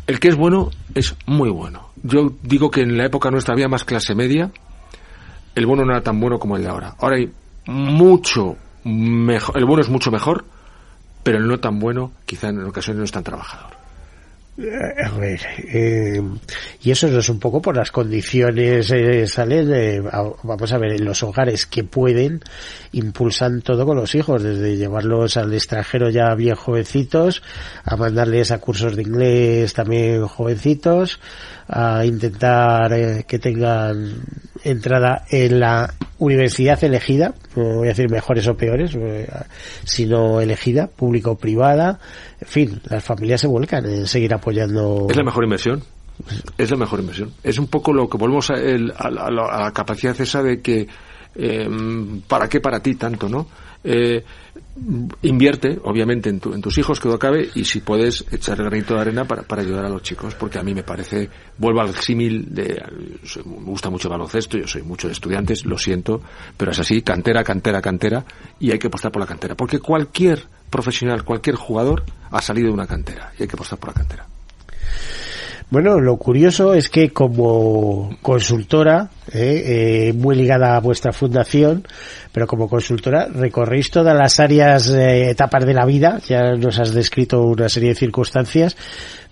el que es bueno es muy bueno. Yo digo que en la época nuestra había más clase media, el bueno no era tan bueno como el de ahora. Ahora hay mucho mejor, el bueno es mucho mejor, pero el no tan bueno quizá en ocasiones no es tan trabajador. A ver, eh, y eso es un poco por las condiciones, eh, a- vamos a ver, en los hogares que pueden, impulsan todo con los hijos, desde llevarlos al extranjero ya bien jovencitos, a mandarles a cursos de inglés también jovencitos, a intentar eh, que tengan entrada en la universidad elegida, no voy a decir mejores o peores, eh, sino elegida, pública o privada, en fin, las familias se vuelcan en seguir apoyando. Es la mejor inversión. Es la mejor inversión. Es un poco lo que volvemos a, el- a la- a la capacidad esa de que eh, ¿para qué para ti tanto, no? Eh, invierte, obviamente, en, tu- en tus hijos, que lo acabe, y si puedes, echar el granito de arena para, para ayudar a los chicos, porque a mí me parece, vuelvo al símil de, me gusta mucho el baloncesto, yo soy mucho de estudiantes, lo siento, pero es así, cantera, cantera, cantera, y hay que apostar por la cantera, porque cualquier profesional, cualquier jugador ha salido de una cantera, y hay que apostar por la cantera. Bueno, lo curioso es que como consultora ¿eh? Eh, muy ligada a vuestra fundación, pero como consultora recorréis todas las áreas, eh, etapas de la vida, ya nos has descrito una serie de circunstancias,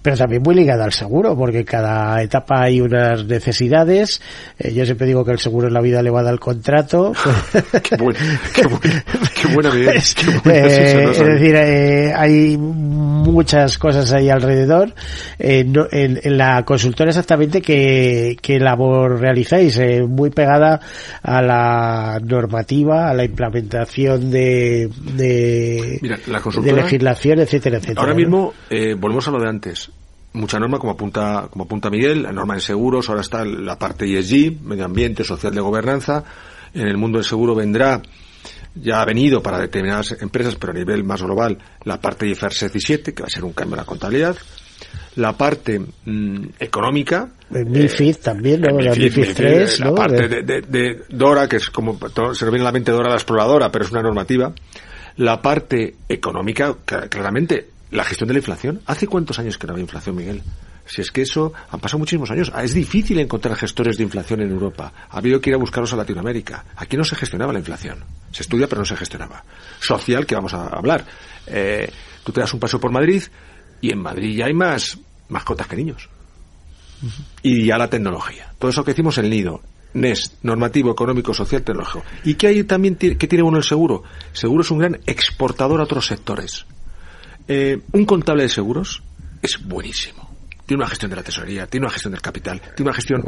pero también muy ligada al seguro, porque cada etapa hay unas necesidades. Eh, yo siempre digo que el seguro en la vida le va a dar el contrato. qué, buena, qué, buena, qué buena pues, eh, es decir, eh, hay muchas cosas ahí alrededor. Eh, no, en, en, la consultora exactamente qué, qué labor realizáis, eh, muy pegada a la normativa, a la implementación de, de, Mira, la de legislación, etcétera, etcétera. Ahora mismo, eh, volvemos a lo de antes mucha norma, como apunta, como apunta Miguel, la norma en seguros, ahora está la parte ESG, medio ambiente, social de gobernanza. En el mundo del seguro vendrá, ya ha venido para determinadas empresas, pero a nivel más global, la parte IFRS 17, que va a ser un cambio en la contabilidad. La parte mmm, económica. El MIFID eh, también, ¿no? El MIFID, MIFID, MIFID 3, la ¿no? parte de, de, de, Dora, que es como, se me viene a la mente Dora la exploradora, pero es una normativa. La parte económica, claramente, la gestión de la inflación. ¿Hace cuántos años que no había inflación, Miguel? Si es que eso han pasado muchísimos años. Es difícil encontrar gestores de inflación en Europa. Ha habido que ir a buscarlos a Latinoamérica. Aquí no se gestionaba la inflación. Se estudia, pero no se gestionaba. Social, que vamos a hablar. Eh, tú te das un paso por Madrid y en Madrid ya hay más mascotas que niños. Y ya la tecnología. Todo eso que decimos el nido. NEST, normativo, económico, social, tecnológico. ¿Y qué hay también, qué tiene uno el seguro? Seguro es un gran exportador a otros sectores. Eh, un contable de seguros es buenísimo. Tiene una gestión de la tesorería, tiene una gestión del capital, tiene una gestión...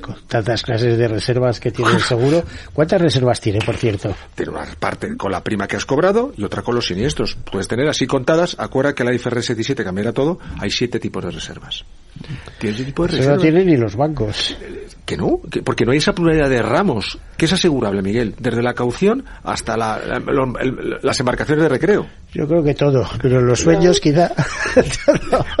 Con tantas clases de reservas que tiene el seguro. ¿Cuántas reservas tiene, por cierto? Tiene una parte con la prima que has cobrado y otra con los siniestros. Puedes tener así contadas, acuerda que la IFRS 17 cambiará todo, hay siete tipos de reservas. ¿Tienes tipo de reservas? No tienen ni los bancos. Que no, que porque no hay esa pluralidad de ramos, que es asegurable, Miguel, desde la caución hasta la, la, la, las embarcaciones de recreo. Yo creo que todo, pero los sueños no. quizá.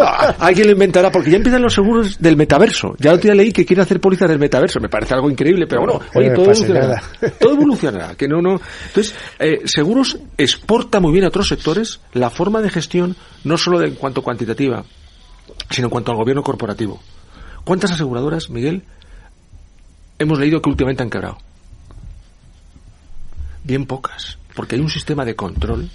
Ah, alguien lo inventará, porque ya empiezan los seguros del metaverso. Ya otro día leí que quieren hacer pólizas del metaverso. Me parece algo increíble, pero bueno, oye, todo evolucionará. Todo evolucionará. Que no, no. Entonces, eh, seguros exporta muy bien a otros sectores la forma de gestión, no solo de, en cuanto cuantitativa, sino en cuanto al gobierno corporativo. ¿Cuántas aseguradoras, Miguel, hemos leído que últimamente han quebrado? Bien pocas porque hay un sistema de control.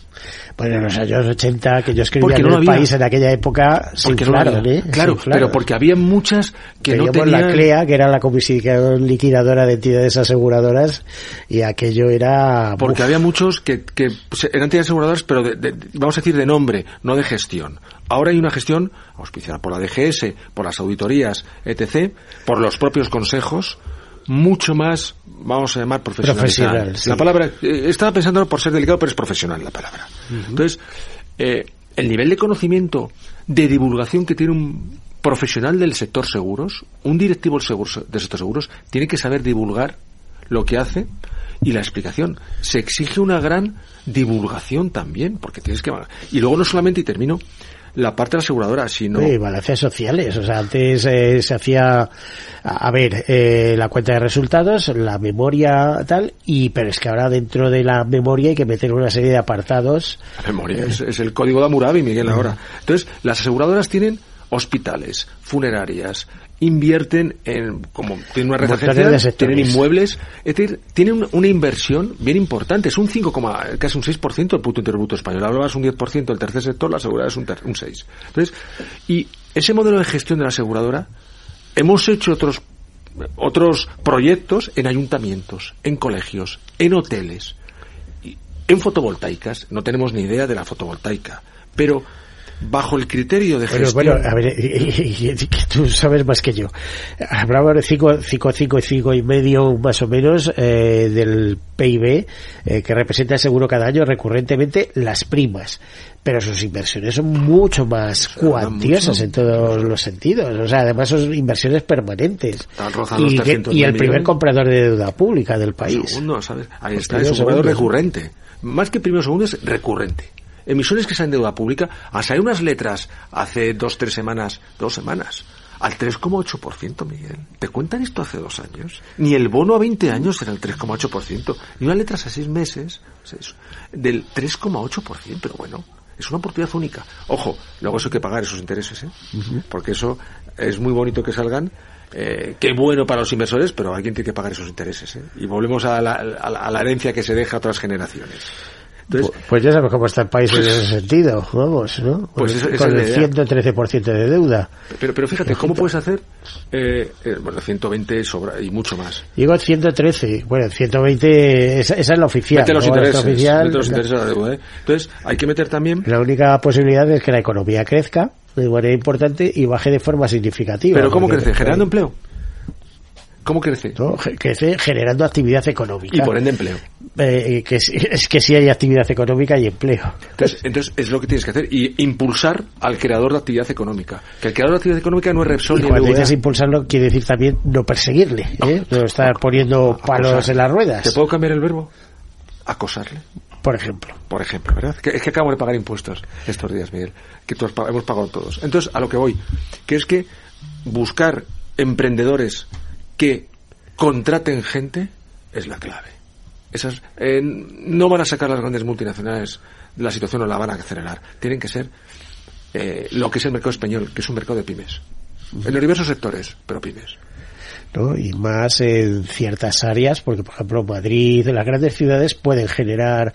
Bueno, en los años 80 que yo escribía en no el había, país en aquella época, porque no había, ¿eh? Claro, pero porque había muchas que Teníamos no tenían... la CLEA, que era la comisión liquidadora de entidades aseguradoras, y aquello era... Porque uf. había muchos que, que eran entidades aseguradoras, pero de, de, vamos a decir de nombre, no de gestión. Ahora hay una gestión auspiciada por la DGS, por las auditorías, etc., por los propios consejos, mucho más, vamos a llamar profesional. Profesional, sí. La palabra, eh, estaba pensando por ser delicado, pero es profesional la palabra. Uh -huh. Entonces, eh, el nivel de conocimiento, de divulgación que tiene un profesional del sector seguros, un directivo del, seguro, del sector seguros, tiene que saber divulgar lo que hace y la explicación. Se exige una gran divulgación también, porque tienes que... Y luego no solamente, y termino, la parte de la aseguradora, sino... Sí, balances sociales. O sea, antes eh, se hacía, a ver, eh, la cuenta de resultados, la memoria tal, y pero es que ahora dentro de la memoria hay que meter una serie de apartados. La memoria es, es el código de Hammurabi, Miguel, ahora. Entonces, las aseguradoras tienen hospitales, funerarias, invierten en, como tienen una red tienen inmuebles, es decir, tienen una inversión bien importante, es un 5, casi un 6% del Producto Interior Bruto español, es un 10% el tercer sector, la aseguradora es un, ter, un 6. Entonces, y ese modelo de gestión de la aseguradora, hemos hecho otros otros proyectos en ayuntamientos, en colegios, en hoteles, en fotovoltaicas, no tenemos ni idea de la fotovoltaica, pero bajo el criterio de gestión. Bueno, bueno a ver, tú sabes más que yo. Hablaba de 5, 5, 5 y 5 y medio más o menos eh, del PIB eh, que representa seguro cada año recurrentemente las primas. Pero sus inversiones son mucho más cuantiosas en todos los sentidos. O sea, además son inversiones permanentes. Y, y, el primer comprador de deuda pública del país. Segundo, ¿sabes? Ahí está, es un comprador recurrente. Más que primero segundo es recurrente emisiones que sean deuda pública, a salir unas letras hace dos, tres semanas, dos semanas, al 3,8%, Miguel. ¿Te cuentan esto hace dos años? Ni el bono a 20 años era el 3,8%, ni unas letras a seis meses del 3,8%, pero bueno. Es una oportunidad única. Ojo, luego eso hay que pagar esos intereses, ¿eh? Porque eso es muy bonito que salgan, eh, qué bueno para los inversores, pero alguien tiene que pagar esos intereses. ¿eh? Y volvemos a la, a la herencia que se deja a otras generaciones. Entonces, pues ya sabes cómo está el país en ese sentido, vamos, ¿no? Pues con el 113% de deuda. Pero, pero fíjate, ¿cómo puedes hacer? Eh, eh, bueno, 120 sobra y mucho más. Digo 113, bueno, 120, esa, esa es la oficial. Mete los intereses, oficial, mete los intereses a la deuda, ¿eh? Entonces, hay que meter también... La única posibilidad es que la economía crezca de manera importante y baje de forma significativa. ¿Pero cómo crece? ¿Generando empleo? ¿Cómo crece? Crece generando actividad económica. Y por ende empleo. Eh, que es, que si hay actividad económica y empleo. Entonces, entonces es lo que tienes que hacer y impulsar al creador de actividad económica. Que el creador de actividad económica no es Repsol y cuando dices impulsarlo quiere decir también no perseguirle, ¿eh? no estar poniendo palos en las ruedas. ¿Te puedo cambiar el verbo? Acosarle. Por ejemplo. Por ejemplo, ¿verdad? es que acabo de pagar impuestos estos días, Miguel. Que todos hemos pagado todos. Entonces, a lo que voy, que es que buscar emprendedores que contraten gente es la clave. Esas, eh, no van a sacar las grandes multinacionales de la situación o la van a acelerar. Tienen que ser eh, lo que es el mercado español, que es un mercado de pymes. En los diversos sectores, pero pymes. ¿no? y más en ciertas áreas, porque por ejemplo Madrid, las grandes ciudades pueden generar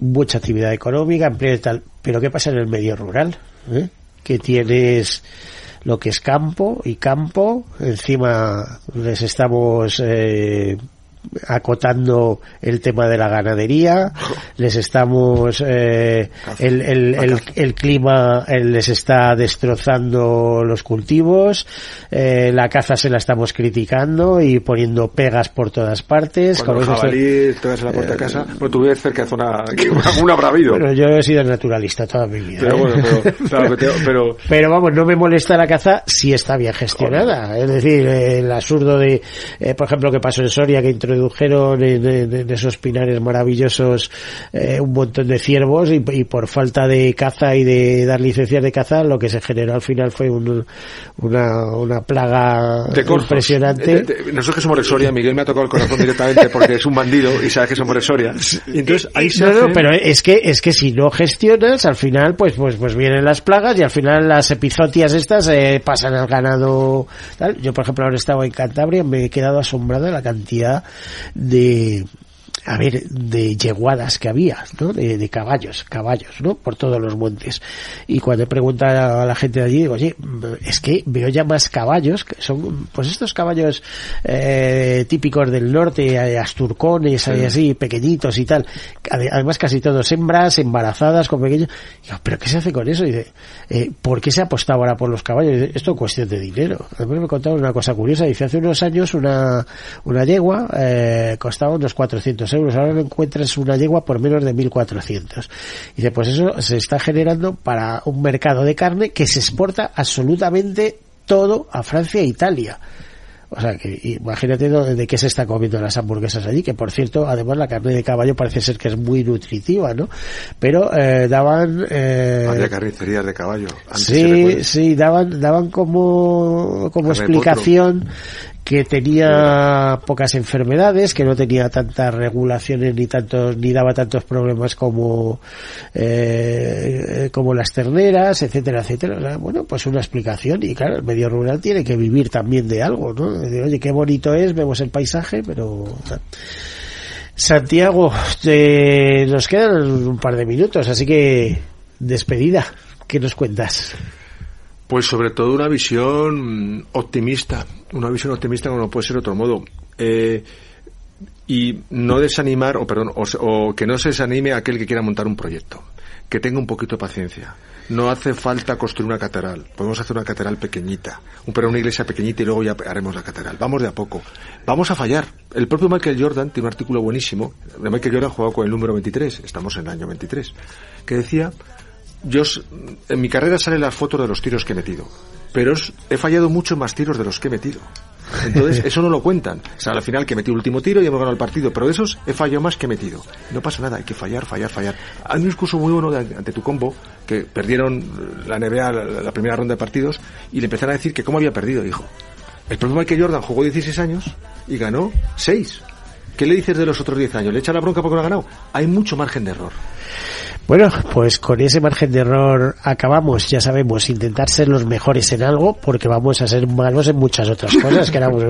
mucha actividad económica, empleo y tal, pero ¿qué pasa en el medio rural? ¿Eh? Que tienes lo que es campo y campo, encima les estamos eh, acotando el tema de la ganadería, les estamos eh, el, el, el, clima les está destrozando los cultivos, eh, la caza se la estamos criticando y poniendo pegas por todas partes. Cuando el jabalí te vas a la puerta de casa, eh, bueno, tú vives cerca de zona que una habrá habido. Bueno, yo he sido naturalista toda mi vida. Pero, bueno, pero, pero, vamos, no me molesta la caza si está bien gestionada. Es decir, el absurdo de, por ejemplo, que pasó en Soria que introdujo introdujeron en, esos pinares maravillosos eh, un montón de ciervos y, por falta de caza y de dar licencias de caza lo que se generó al final fue una, una plaga impresionante. nosotros que somos de Soria, Miguel me ha tocado el corazón directamente porque es un bandido y sabe que somos de Soria. entonces ahí se pero es que es que si no gestionas al final pues pues pues vienen las plagas y al final las epizotias estas eh, pasan al ganado tal. Yo por ejemplo ahora estaba en Cantabria me he quedado asombrado de la cantidad de a ver, de yeguadas que había, ¿no? De, caballos, caballos, ¿no? Por todos los montes. Y cuando he preguntado a la gente de allí, digo, oye, es que veo ya más caballos, que son, pues estos caballos eh, típicos del norte, eh, asturcones, así, pequeñitos y tal. Además casi todos hembras, embarazadas, con pequeños. Digo, ¿pero qué se hace con eso? Y dice, eh, ¿por qué se ha apostado ahora por los caballos? esto es cuestión de dinero. Además me contaron una cosa curiosa. Dice, hace unos años una, una yegua eh, costaba unos 400 euros, ahora no encuentras una yegua por menos de 1.400. Dice, pues eso se está generando para un mercado de carne que se exporta absolutamente todo a Francia e Italia. O sea, que imagínate de qué se está comiendo las hamburguesas allí, que por cierto, además la carne de caballo parece ser que es muy nutritiva, ¿no? Pero eh, daban... Eh, Había carnicerías de caballo. sí, sí, daban, daban como, como explicación que tenía pocas enfermedades, que no tenía tantas regulaciones ni tantos ni daba tantos problemas como eh, como las terneras, etcétera, etcétera. bueno, pues una explicación y claro, el medio rural tiene que vivir también de algo, ¿no? oye, qué bonito es, vemos el paisaje, pero Santiago, nos quedan un par de minutos, así que despedida. ¿Qué nos cuentas? Pues sobre todo una visión optimista, una visión optimista como no puede ser otro modo. Eh, y no desanimar, o perdón, o, que no se desanime aquel que quiera montar un proyecto. Que tenga un poquito de paciencia. No hace falta construir una catedral. Podemos hacer una catedral pequeñita, pero una iglesia pequeñita y luego ya haremos la catedral. Vamos de a poco. Vamos a fallar. El propio Michael Jordan tiene un artículo buenísimo. Michael Jordan jugado con el número 23. Estamos en el año 23. Que decía yo en mi carrera salen las fotos de los tiros que he metido, pero he fallado mucho más tiros de los que he metido. Entonces, eso no lo cuentan. O sea, al final que metí el último tiro y hemos ganado el partido, pero de esos he fallado más que he metido. No pasa nada, hay que fallar, fallar, fallar. Hay un discurso muy bueno ante tu combo, que perdieron la NBA la, primera ronda de partidos, y le empezaron a decir que cómo había perdido, dijo. El problema es que Jordan jugó 16 años y ganó 6. ¿Qué le dices de los otros 10 años? ¿Le echa la bronca porque no ha ganado? Hay mucho margen de error. Bueno, pues con ese margen de error acabamos, ya sabemos, intentar ser los mejores en algo, porque vamos a ser malos en muchas otras cosas, que éramos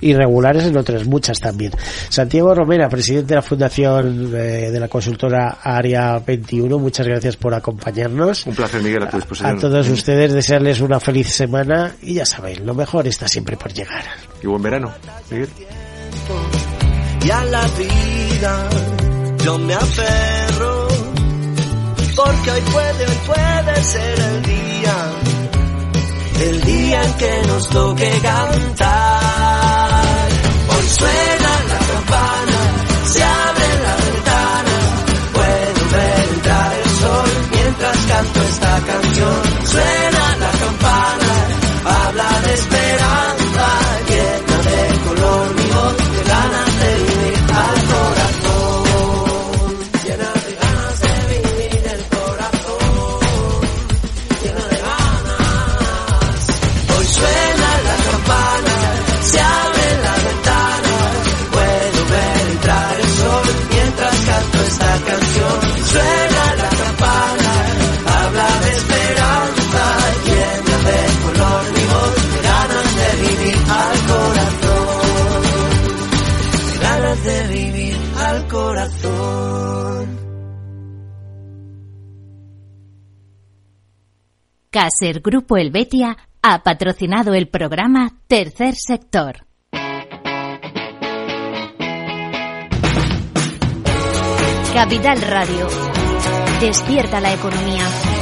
irregulares en otras muchas también. Santiago Romera, presidente de la Fundación eh, de la consultora Área 21, muchas gracias por acompañarnos. Un placer, Miguel, a tu disposición. A todos ustedes desearles una feliz semana y ya saben, lo mejor está siempre por llegar. Y buen verano, Miguel. Y a la vida yo me aferro porque hoy puede, hoy puede ser el día, el día en que nos toque cantar. Hoy suena la campana, se abre la ventana, puedo ver entrar el sol mientras canto esta canción. Suena la campana, habla de esperanza, Caser Grupo Helvetia ha patrocinado el programa Tercer Sector. Capital Radio. Despierta la economía.